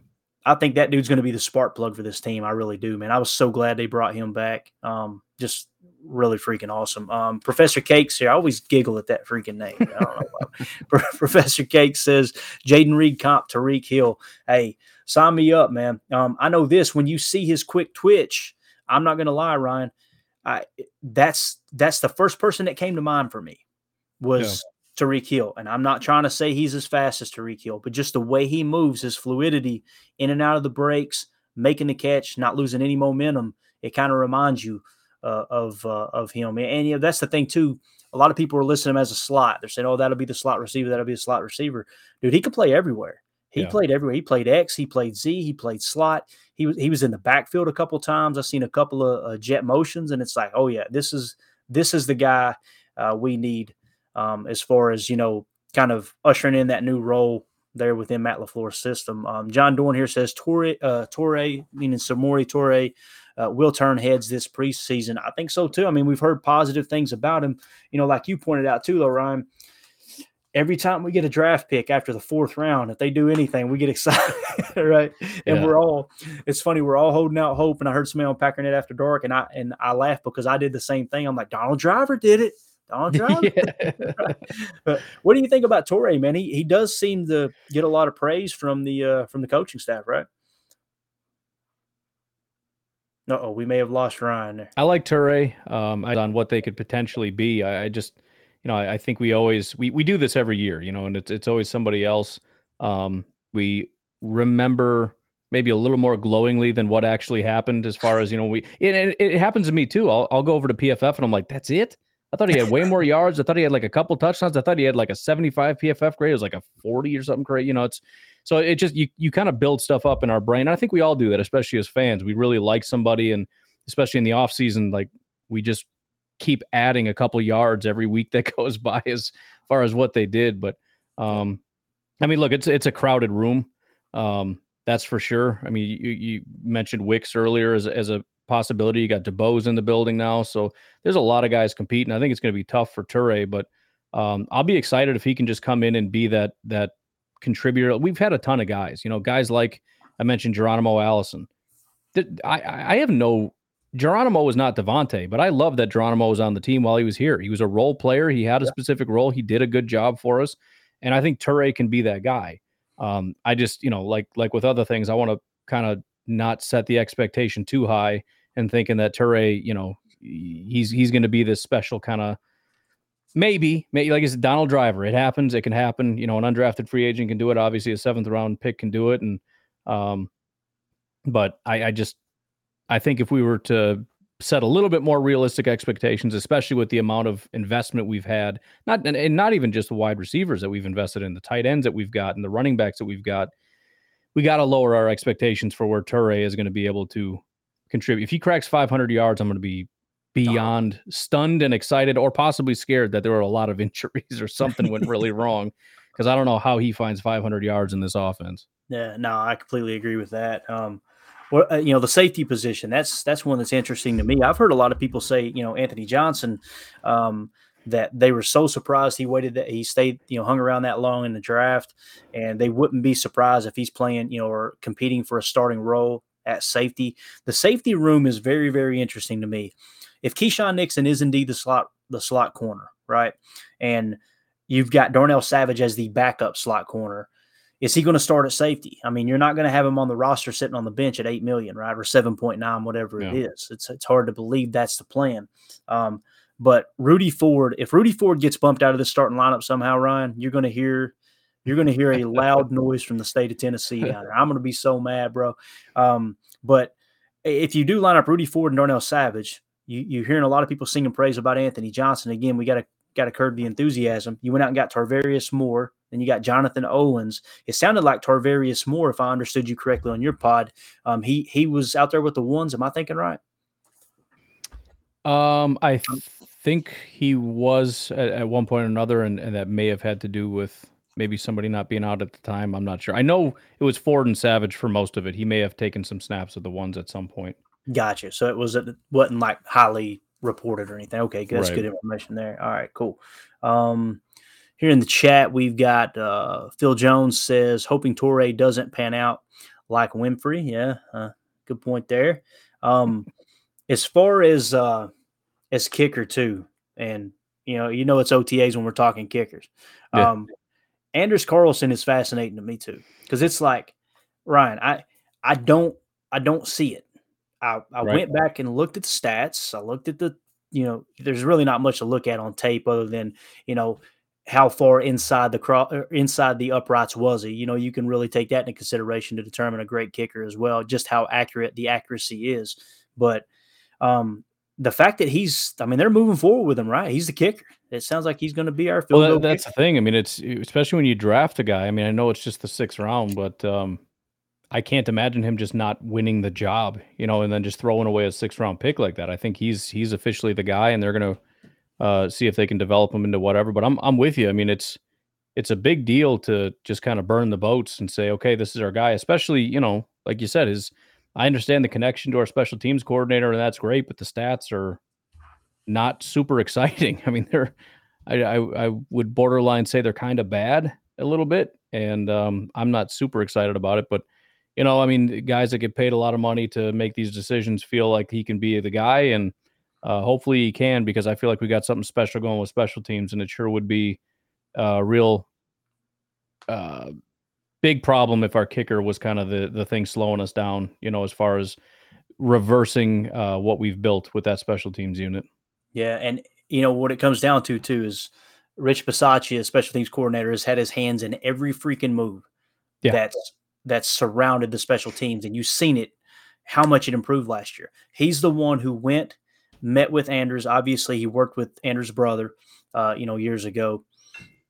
I think that dude's going to be the spark plug for this team. I really do, man. I was so glad they brought him back. Um, just really freaking awesome. Um, Professor Cakes here. I always giggle at that freaking name. I don't know. Professor Cakes says Jayden Reed comp Tyreek Hill. Hey, sign me up, man. Um, I know this. When you see his quick twitch, I'm not gonna lie, Ryan. I that's that's the first person that came to mind for me was yeah. Tyreek Hill. And I'm not trying to say he's as fast as Tyreek Hill, but just the way he moves, his fluidity in and out of the breaks, making the catch, not losing any momentum, it kind of reminds you uh, of uh, of him. And, and you know that's the thing too. A lot of people are listing him as a slot. They're saying, "Oh, that'll be the slot receiver. That'll be a slot receiver." Dude, he could play everywhere. He yeah. played everywhere. He played X. He played Z. He played slot. He was he was in the backfield a couple times. I've seen a couple of uh, jet motions, and it's like, oh yeah, this is this is the guy uh, we need um, as far as you know, kind of ushering in that new role there within Matt LaFleur's system. Um, John Dorn here says Toure, uh, Toure meaning Samori Toure, uh, will turn heads this preseason. I think so too. I mean, we've heard positive things about him. You know, like you pointed out too, though, Ryan. every time we get a draft pick after the fourth round, if they do anything, we get excited, right? And Yeah. we're all it's funny, we're all holding out hope. And I heard somebody on Packernet after dark, and I and I laughed because I did the same thing. I'm like, Donald Driver did it. Donald Driver. but what do you think about Toure, man? He he does seem to get a lot of praise from the uh from the coaching staff, right? Uh oh, we may have lost Ryan there. I like Toure um, on what they could potentially be. I, I just, you know, I, I think we always we, we do this every year, you know, and it's it's always somebody else. Um, we remember maybe a little more glowingly than what actually happened as far as you know we it, it, it happens to me too I'll, I'll go over to pff and i'm like that's it i thought he had way more yards i thought he had like a couple touchdowns i thought he had like a 75 pff grade it was like a 40 or something great you know it's so it just you you kind of build stuff up in our brain i think we all do that especially as fans we really like somebody and especially in the off season like we just keep adding a couple yards every week that goes by as far as what they did but um i mean look it's it's a crowded room um that's for sure. I mean, you, you mentioned Wicks earlier as, as a possibility. You got DeBose in the building now. So there's a lot of guys competing. I think it's going to be tough for Toure, but um, I'll be excited if he can just come in and be that that contributor. We've had a ton of guys, you know, guys like I mentioned Geronimo Allison. I, I have no Geronimo was not Davante, but I love that Geronimo was on the team while he was here. He was a role player. He had a specific role. He did a good job for us. And I think Toure can be that guy. Um, I just, you know, like like with other things, I want to kind of not set the expectation too high and thinking that Toure, you know, he's he's going to be this special kind of maybe, maybe like said, Donald Driver. It happens. It can happen. You know, an undrafted free agent can do it. Obviously, a seventh round pick can do it. And um, but I, I just I think if we were to set a little bit more realistic expectations, especially with the amount of investment we've had, not and, and not even just the wide receivers that we've invested in, the tight ends that we've got, and the running backs that we've got, we got to lower our expectations for where Toure is going to be able to contribute. If he cracks 500 yards, I'm going to be beyond stunned and excited, or possibly scared that there were a lot of injuries or something went really wrong, because I don't know how he finds 500 yards in this offense. Yeah, no, I completely agree with that. Um, well, uh, you know, the safety position that's that's one that's interesting to me. I've heard a lot of people say, you know, Anthony Johnson, um, that they were so surprised he waited that he stayed, you know, hung around that long in the draft, and they wouldn't be surprised if he's playing, you know, or competing for a starting role at safety. The safety room is very, very interesting to me. If Keisean Nixon is indeed the slot, the slot corner, right, and you've got Darnell Savage as the backup slot corner. Is he going to start at safety? I mean, you're not going to have him on the roster sitting on the bench at eight million, right, or seven point nine, whatever it Yeah. is. It's it's hard to believe that's the plan. Um, but Rudy Ford, if Rudy Ford gets bumped out of the starting lineup somehow, Ryan, you're going to hear you're going to hear a loud noise from the state of Tennessee down there. I'm going to be so mad, bro. Um, but if you do line up Rudy Ford and Darnell Savage, you, you're hearing a lot of people singing praise about Anthony Johnson. Again, we got to got to curb the enthusiasm. You went out and got Tarvarius Moore, then you got Jonathan Owens. It sounded like Tarvarius Moore, if I understood you correctly on your pod. Um, he he was out there with the ones. Am I thinking right? Um, I th- think he was at, at one point or another, and, and that may have had to do with maybe somebody not being out at the time. I'm not sure. I know it was Ford and Savage for most of it. He may have taken some snaps of the ones at some point. Gotcha. So it was it wasn't like highly reported or anything. Okay, good. that's Right. good information there. All right, cool. Um, here in the chat, we've got uh, Phil Jones says hoping Toure doesn't pan out like Winfrey. Yeah, uh, good point there. Um, as far as uh, as kicker too, and you know, you know it's OTAs when we're talking kickers. Yeah. Um, Anders Carlson is fascinating to me too because it's like Ryan, I I don't I don't see it. I, I Right. went back and looked at the stats. I looked at the you know, there's really not much to look at on tape other than you know how far inside the cro- er, inside the uprights was he. You know, you can really take that into consideration to determine a great kicker as well, just how accurate the accuracy is. But um, the fact that he's, I mean, they're moving forward with him, right? He's the kicker. It sounds like he's going to be our field Well, goal that, that's kicker. the thing. I mean, it's especially when you draft a guy. I mean, I know it's just the sixth round, but um, I can't imagine him just not winning the job, you know, and then just throwing away a sixth round pick like that. I think he's he's officially the guy, and they're gonna uh, see if they can develop him into whatever. But I'm I'm with you. I mean, it's it's a big deal to just kind of burn the boats and say, okay, this is our guy. Especially, you know, like you said, is I understand the connection to our special teams coordinator, and that's great, but the stats are not super exciting. I mean, they're I, I, I would borderline say they're kind of bad a little bit, and um, I'm not super excited about it. But you know, I mean, guys that get paid a lot of money to make these decisions feel like he can be the guy, and uh, hopefully he can because I feel like we got something special going with special teams, and it sure would be a real uh, big problem if our kicker was kind of the the thing slowing us down. You know, as far as reversing uh, what we've built with that special teams unit. Yeah, and you know what it comes down to too is Rich Bisaccia, special teams coordinator, has had his hands in every freaking move yeah. that's that's surrounded the special teams, and you've seen it how much it improved last year. He's the one who went, met with Anders. Obviously, he worked with Anders' brother, uh, you know, years ago,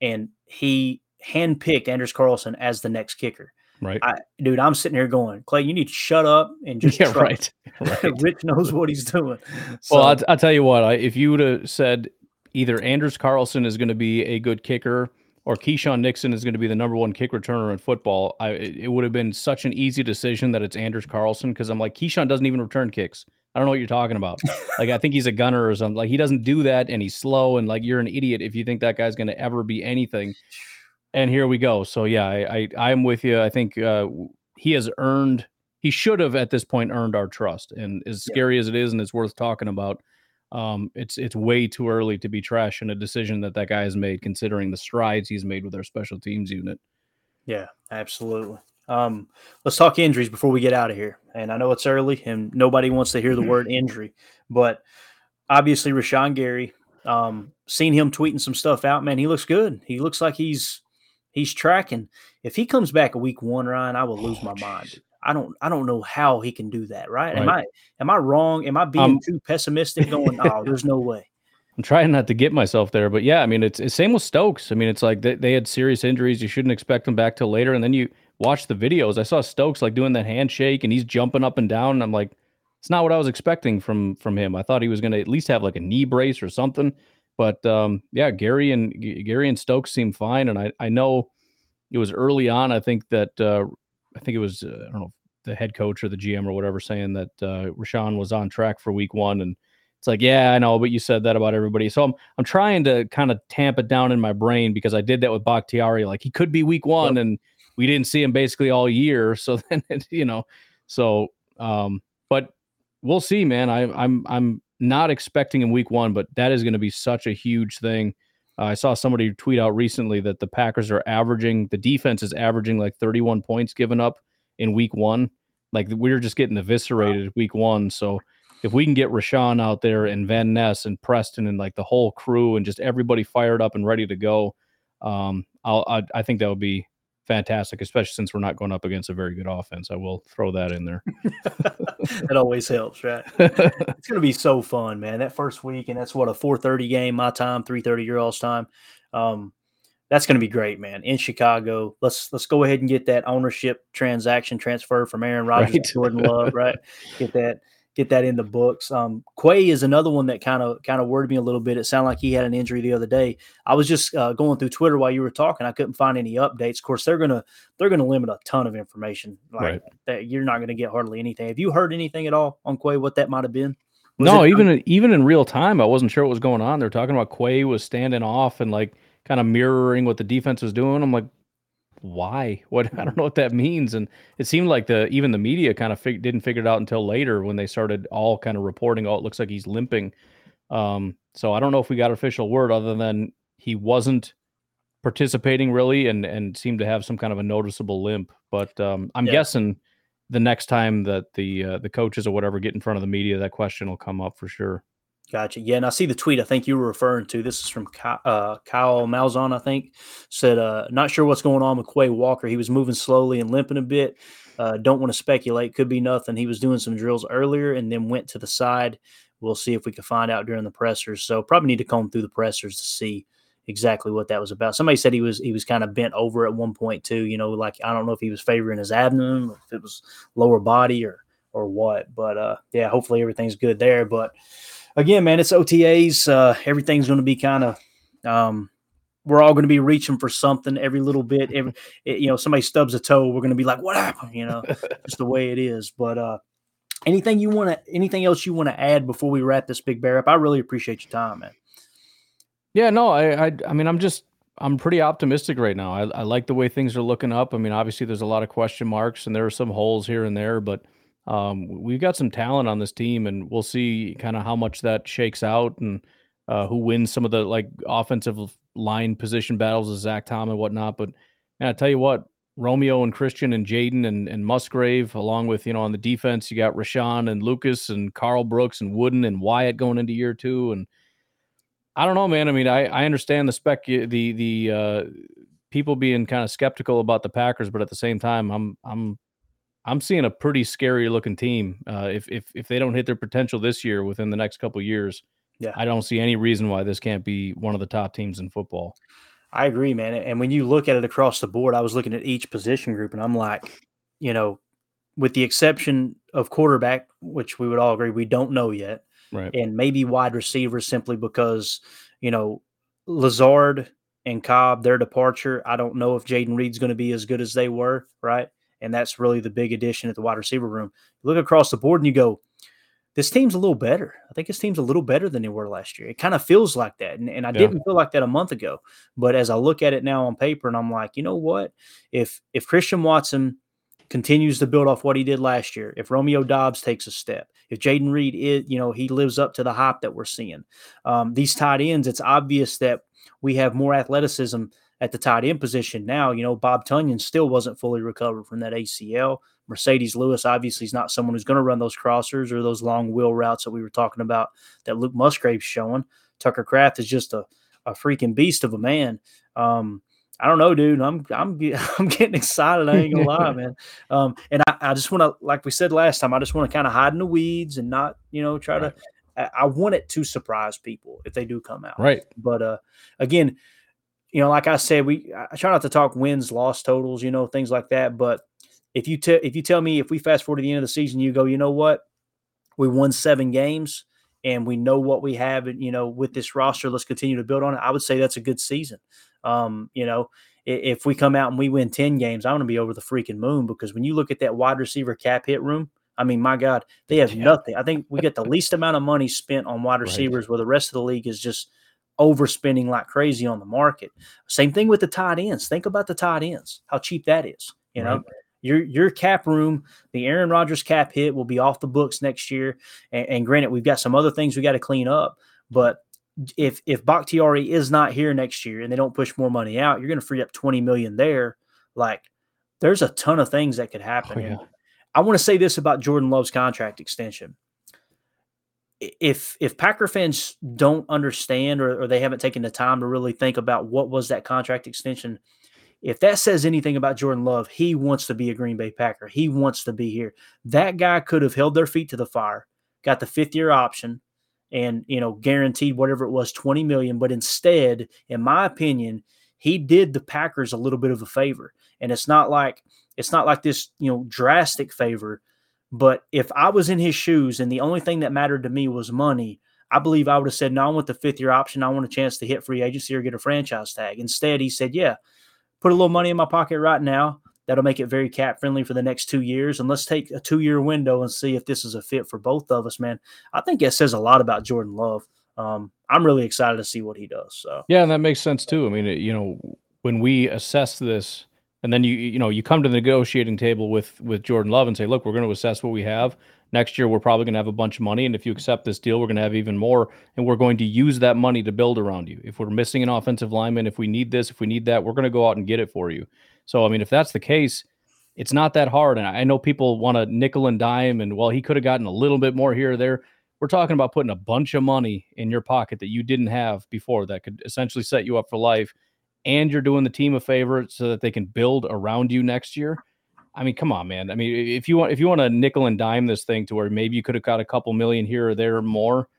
and he handpicked Anders Carlson as the next kicker. Right, I, dude. I'm sitting here going, Clay, you need to shut up and just yeah, right. right. Rich knows what he's doing. So, well, I'll, I'll, tell you what. I, if you would have said either Anders Carlson is going to be a good kicker or Keisean Nixon is going to be the number one kick returner in football, I, it would have been such an easy decision that it's Anders Carlson because I'm like Keisean doesn't even return kicks. I don't know what you're talking about. like I think he's a gunner or something. Like he doesn't do that, and he's slow. And like you're an idiot if you think that guy's going to ever be anything and here we go. So yeah, I, I am with you. I think uh, he has earned. He should have at this point earned our trust. And as scary yeah. as it is, and it's worth talking about, um, it's it's way too early to be trashing a decision that that guy has made, considering the strides he's made with our special teams unit. Yeah, absolutely. Um, let's talk injuries before we get out of here. And I know it's early, and nobody wants to hear the word injury, but obviously Rashan Gary. Um, seen him tweeting some stuff out, man. He looks good. He looks like he's He's tracking. If he comes back a week one, Ryan, I will lose oh, my geez. mind. I don't I don't know how he can do that, right? right. Am I am I wrong? Am I being um, too pessimistic going, oh, there's no way. I'm trying not to get myself there, but yeah, I mean it's, it's same with Stokes. I mean, it's like they, they had serious injuries. You shouldn't expect them back till later. And then you watch the videos. I saw Stokes like doing that handshake and he's jumping up and down. And I'm like, it's not what I was expecting from from him. I thought he was gonna at least have like a knee brace or something. But um, yeah, Gary and Gary and Stokes seem fine, and I I know it was early on. I think that uh, I think it was uh, I don't know the head coach or the GM or whatever saying that uh, Rashan was on track for week one, and it's like yeah I know, but you said that about everybody. So I'm I'm trying to kind of tamp it down in my brain because I did that with Bakhtiari. Like he could be week one, yep. and we didn't see him basically all year. So then it, you know, so um, but we'll see, man. I I'm I'm not expecting in week one, but that is going to be such a huge thing. Uh, I saw somebody tweet out recently that the Packers are averaging, the defense is averaging like 31 points given up in week one. Like we're just getting eviscerated wow. week one. So if we can get Rashan out there and Van Ness and Preston and like the whole crew and just everybody fired up and ready to go, um, I'll, I, I think that would be fantastic, especially since we're not going up against a very good offense. I will throw that in there. it always helps, right? it's going to be so fun, man. That first week, and that's what a 4:30 game, my time, 3:30 your all's time. Um, that's going to be great, man. In Chicago, let's let's go ahead and get that ownership transaction transfer from Aaron Rodgers right. to Jordan Love, right? Get that get that in the books. Um, Quay is another one that kind of kind of worried me a little bit. It sounded like he had an injury the other day. I was just uh, going through Twitter while you were talking. I couldn't find any updates. Of course, they're gonna they're gonna limit a ton of information. Like right. that, you're not gonna get hardly anything. Have you heard anything at all on Quay? What that might have been? Was no, it, even even in real time, I wasn't sure what was going on. They're talking about Quay was standing off and like kind of mirroring what the defense was doing. I'm like, why? What I don't know what that means. And it seemed like the even the media kind of fig- didn't figure it out until later when they started all kind of reporting. Oh, it looks like he's limping. Um, so I don't know if we got official word other than he wasn't participating really and and seemed to have some kind of a noticeable limp. But um, I'm yeah. guessing the next time that the uh, the coaches or whatever get in front of the media, that question will come up for sure. Gotcha. Yeah, and I see the tweet. I think you were referring to. This is from Kyle, uh, Kyle Malzhan. I think said, uh, "Not sure what's going on with Quay Walker. He was moving slowly and limping a bit. Uh, don't want to speculate. Could be nothing. He was doing some drills earlier and then went to the side. We'll see if we can find out during the pressers. So probably need to comb through the pressers to see exactly what that was about. Somebody said he was he was kind of bent over at one point too. You know, like I don't know if he was favoring his abdomen, if it was lower body or or what. But uh, yeah, hopefully everything's good there. But again, man, it's OTAs. Uh, everything's going to be kind of, um, we're all going to be reaching for something every little bit. Every, it, you know, somebody stubs a toe, we're going to be like, "What happened?" You know, just the way it is. But uh, anything you want to, anything else you want to add before we wrap this big bear up? I really appreciate your time, man. Yeah, no, I, I, I mean, I'm just, I'm pretty optimistic right now. I, I like the way things are looking up. I mean, obviously, there's a lot of question marks and there are some holes here and there, but um, we've got some talent on this team, and we'll see kind of how much that shakes out and uh, who wins some of the like offensive line position battles with Zach Tom and whatnot. But I tell you what, Romeo and Christian and Jayden and, and Musgrave, along with, you know, on the defense, you got Rashan and Lucas and Karl Brooks and Wooden and Wyatt going into year two. And I don't know, man. I mean, I, I understand the spec, the, the, uh, people being kind of skeptical about the Packers, but at the same time, I'm, I'm, I'm seeing a pretty scary looking team. Uh, if, if, if they don't hit their potential this year within the next couple years, yeah, I don't see any reason why this can't be one of the top teams in football. I agree, man. And when you look at it across the board, I was looking at each position group and I'm like, you know, with the exception of quarterback, which we would all agree we don't know yet, right? And maybe wide receiver simply because, you know, Lazard and Cobb, their departure. I don't know if Jayden Reed's going to be as good as they were, right? And that's really the big addition at the wide receiver room. You look across the board and you go, this team's a little better. I think this team's a little better than they were last year. It kind of feels like that. And, and I yeah. didn't feel like that a month ago. But as I look at it now on paper, and I'm like, you know what? If if Christian Watson continues to build off what he did last year, if Romeo Dobbs takes a step, if Jayden Reed is, you know, he lives up to the hype that we're seeing. Um, these tight ends, it's obvious that we have more athleticism at the tight end position now. You know, Bob Tonyan still wasn't fully recovered from that ACL. Marcedes Lewis obviously is not someone who's going to run those crossers or those long wheel routes that we were talking about that Luke Musgrave's showing. Tucker Kraft is just a, a freaking beast of a man. Um, I don't know, dude. I'm I'm I'm getting excited. I ain't gonna lie, man. Um, and I, I just want to, like we said last time, I just want to kind of hide in the weeds and not, you know, try right. to. I, I want it to surprise people if they do come out. Right. But uh, again, you know, like I said, we I try not to talk wins, loss totals, you know, things like that. But if you t- if you tell me if we fast forward to the end of the season, you go, you know what, we won seven games and we know what we have, and you know, with this roster, let's continue to build on it. I would say that's a good season. Um, you know, if we come out and we win ten games, I'm going to be over the freaking moon because when you look at that wide receiver cap hit room, I mean, my God, they have yeah. nothing. I think we get the least amount of money spent on wide receivers, right. where the rest of the league is just overspending like crazy on the market. Same thing with the tight ends. Think about the tight ends, how cheap that is. You know, right your your cap room, the Aaron Rodgers cap hit will be off the books next year. And, and granted, we've got some other things we got to clean up, but if if Bakhtiari is not here next year and they don't push more money out, you're going to free up 20 million there. Like there's a ton of things that could happen. Oh, yeah. I want to say this about Jordan Love's contract extension. If if Packer fans don't understand or, or they haven't taken the time to really think about what was that contract extension, if that says anything about Jordan Love, he wants to be a Green Bay Packer. He wants to be here. That guy could have held their feet to the fire, got the fifth year option, and you know guaranteed whatever it was 20 million. But instead, in my opinion, he did the Packers a little bit of a favor. And it's not like it's not like this, you know, drastic favor. But if I was in his shoes and the only thing that mattered to me was money, I believe I would have said, No, I want the fifth year option. I want a chance to hit free agency or get a franchise tag. Instead, he said, Yeah, put a little money in my pocket right now. That'll make it very cap friendly for the next two years. And let's take a two year window and see if this is a fit for both of us, man. I think it says a lot about Jordan Love. Um, I'm really excited to see what he does. So yeah, and that makes sense too. I mean, you know, when we assess this, and then you you know you come to the negotiating table with with Jordan Love and say, look, we're going to assess what we have. Next year, we're probably going to have a bunch of money. And if you accept this deal, we're going to have even more. And we're going to use that money to build around you. If we're missing an offensive lineman, if we need this, if we need that, we're going to go out and get it for you. So, I mean, if that's the case, it's not that hard. And I know people want to nickel and dime, and well, he could have gotten a little bit more here or there. We're talking about putting a bunch of money in your pocket that you didn't have before that could essentially set you up for life. And you're doing the team a favor so that they can build around you next year. I mean, come on, man. I mean, if you want if you want to nickel and dime this thing to where maybe you could have got a couple million here or there more,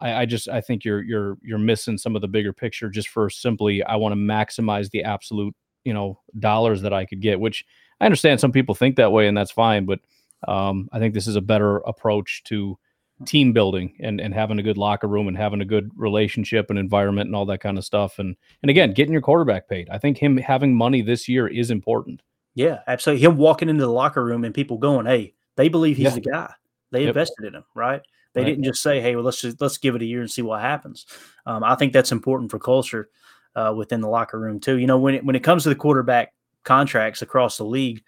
I, I just I think you're you're you're missing some of the bigger picture just for simply I want to maximize the absolute you know dollars that I could get. Which I understand some people think that way, and that's fine. But um, I think this is a better approach to team building and, and having a good locker room and having a good relationship and environment and all that kind of stuff. And and again, getting your quarterback paid. I think him having money this year is important. Yeah, absolutely. Him walking into the locker room and people going, "Hey, they believe he's yeah. the guy. They yep. invested in him, right?" They Right. didn't just say, "Hey, well, let's just let's give it a year and see what happens." Um, I think that's important for culture uh, within the locker room too. You know, when it when it comes to the quarterback contracts across the league,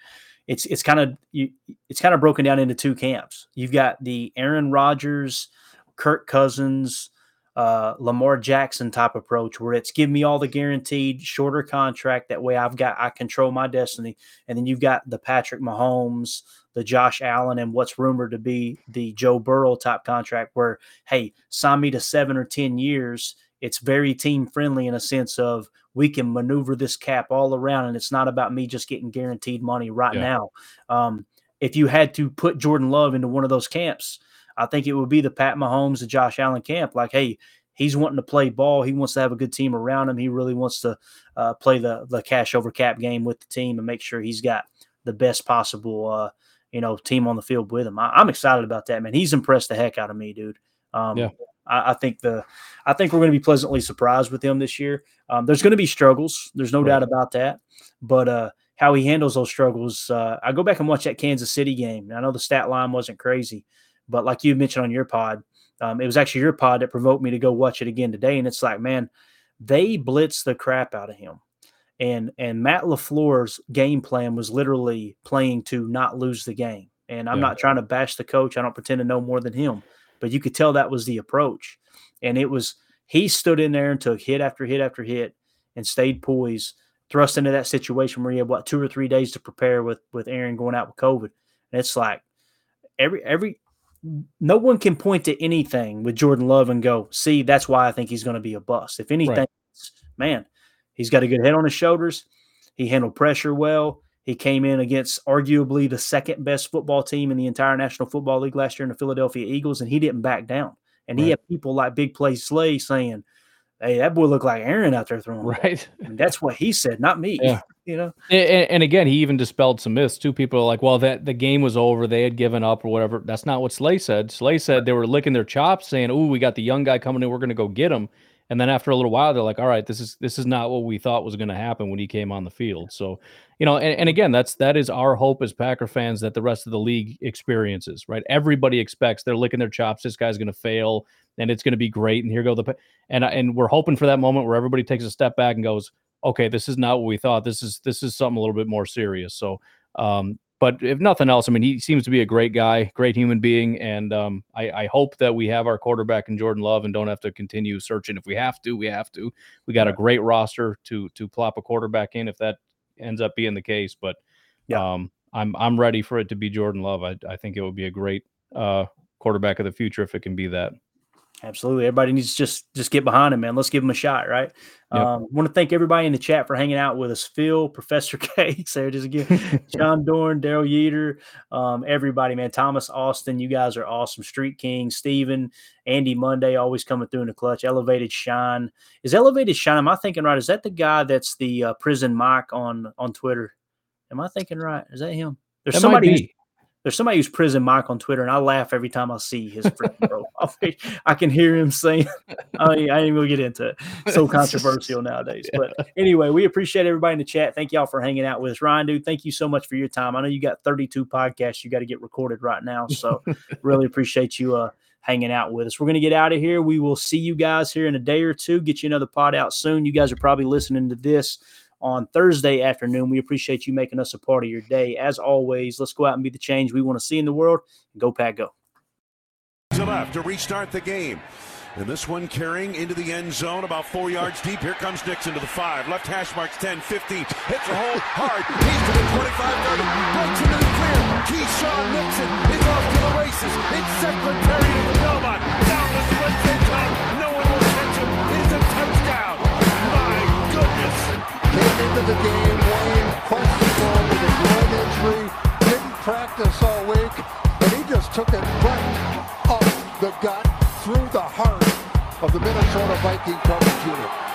it's it's kind of it's kind of broken down into two camps. You've got the Aaron Rodgers, Kirk Cousins, uh, Lamar Jackson type approach, where it's give me all the guaranteed shorter contract. That way, I've got I control my destiny. And then you've got the Patrick Mahomes, the Josh Allen, and what's rumored to be the Joe Burrow type contract, where hey, sign me to seven or ten years. It's very team friendly in a sense of we can maneuver this cap all around, and it's not about me just getting guaranteed money right Yeah. now. Um, if you had to put Jordan Love into one of those camps, I think it would be the Pat Mahomes, the Josh Allen camp. Like, hey, he's wanting to play ball. He wants to have a good team around him. He really wants to uh, play the the cash over cap game with the team and make sure he's got the best possible uh, you know team on the field with him. I, I'm excited about that, man. He's impressed the heck out of me, dude. Um, Yeah. I, I think the I think we're going to be pleasantly surprised with him this year. Um, there's going to be struggles. There's no Right. doubt about that. But uh, how he handles those struggles, uh, I go back and watch that Kansas City game. I know the stat line wasn't crazy, but like you mentioned on your pod, um, it was actually your pod that provoked me to go watch it again today. And it's like, man, they blitzed the crap out of him. And and Matt LaFleur's game plan was literally playing to not lose the game. And I'm Yeah. not trying to bash the coach. I don't pretend to know more than him, but you could tell that was the approach. And it was he stood in there and took hit after hit after hit and stayed poised, thrust into that situation where he had what two or three days to prepare with with Aaron going out with COVID. And it's like every every no one can point to anything with Jordan Love and go, see, that's why I think he's going to be a bust. If anything, Right. man, he's got a good head on his shoulders. He handled pressure well. He came in against arguably the second best football team in the entire National Football League last year in the Philadelphia Eagles, and he didn't back down. And he had people like Big Play Slay saying, Hey, that boy looked like Aaron out there throwing. Right. And that's what he said, not me. Yeah. You know? And, and again, he even dispelled some myths. Two people are like, "Well, that the game was over; they had given up, or whatever." That's not what Slay said. Slay said they were licking their chops, saying, "Ooh, we got the young guy coming in. We're going to go get him." And then after a little while, they're like, "All right, this is this is not what we thought was going to happen when he came on the field." So, you know, and, and again, that's that is our hope as Packer fans that the rest of the league experiences. Right? Everybody expects they're licking their chops. This guy's going to fail, and it's going to be great. And here go the and and we're hoping for that moment where everybody takes a step back and goes, okay, this is not what we thought. This is this is something a little bit more serious. So, um, but if nothing else, I mean, he seems to be a great guy, great human being, and um, I, I hope that we have our quarterback in Jordan Love and don't have to continue searching. If we have to, we have to. We got a great roster to to plop a quarterback in if that ends up being the case. But um, I'm I'm ready for it to be Jordan Love. I I think it would be a great uh, quarterback of the future if it can be that. Absolutely. Everybody needs to just just get behind him, man. Let's give him a shot, right? Yep. Um, want to thank everybody in the chat for hanging out with us. Phil, Professor K, Sarah just again, John Dorn, Daryl Yeater, um, everybody, man. Thomas Austin, you guys are awesome. Street King, Steven, Andy Monday, always coming through in the clutch. Elevated Shine. Is Elevated Shine, am I thinking right? Is that the guy that's the uh, prison Mike on on Twitter? Am I thinking right? Is that him? There's That somebody. There's somebody who's prison Mike on Twitter, and I laugh every time I see his profile. I can hear him saying, I ain't, I ain't gonna get into it. So controversial nowadays. But anyway, we appreciate everybody in the chat. Thank y'all for hanging out with us. Ryan, dude, thank you so much for your time. I know you got 32 podcasts you got to get recorded right now. So really appreciate you uh hanging out with us. We're gonna get out of here. We will see you guys here in a day or two. Get you another pod out soon. You guys are probably listening to this on Thursday afternoon. We appreciate you making us a part of your day. As always, let's go out and be the change we want to see in the world. Go Pack Go. to left to restart the game. And this one carrying into the end zone about four yards deep. Here comes Nixon to the five. Left hash marks 10, 15. Hits a hole hard. He's to the 25, 30. Breaks into the clear. Keisean Nixon is off to the races. It's Secretariat into the game, Wayne, questionable with a groin injury, didn't practice all week, but he just took it right up the gut through the heart of the Minnesota Viking coverage unit.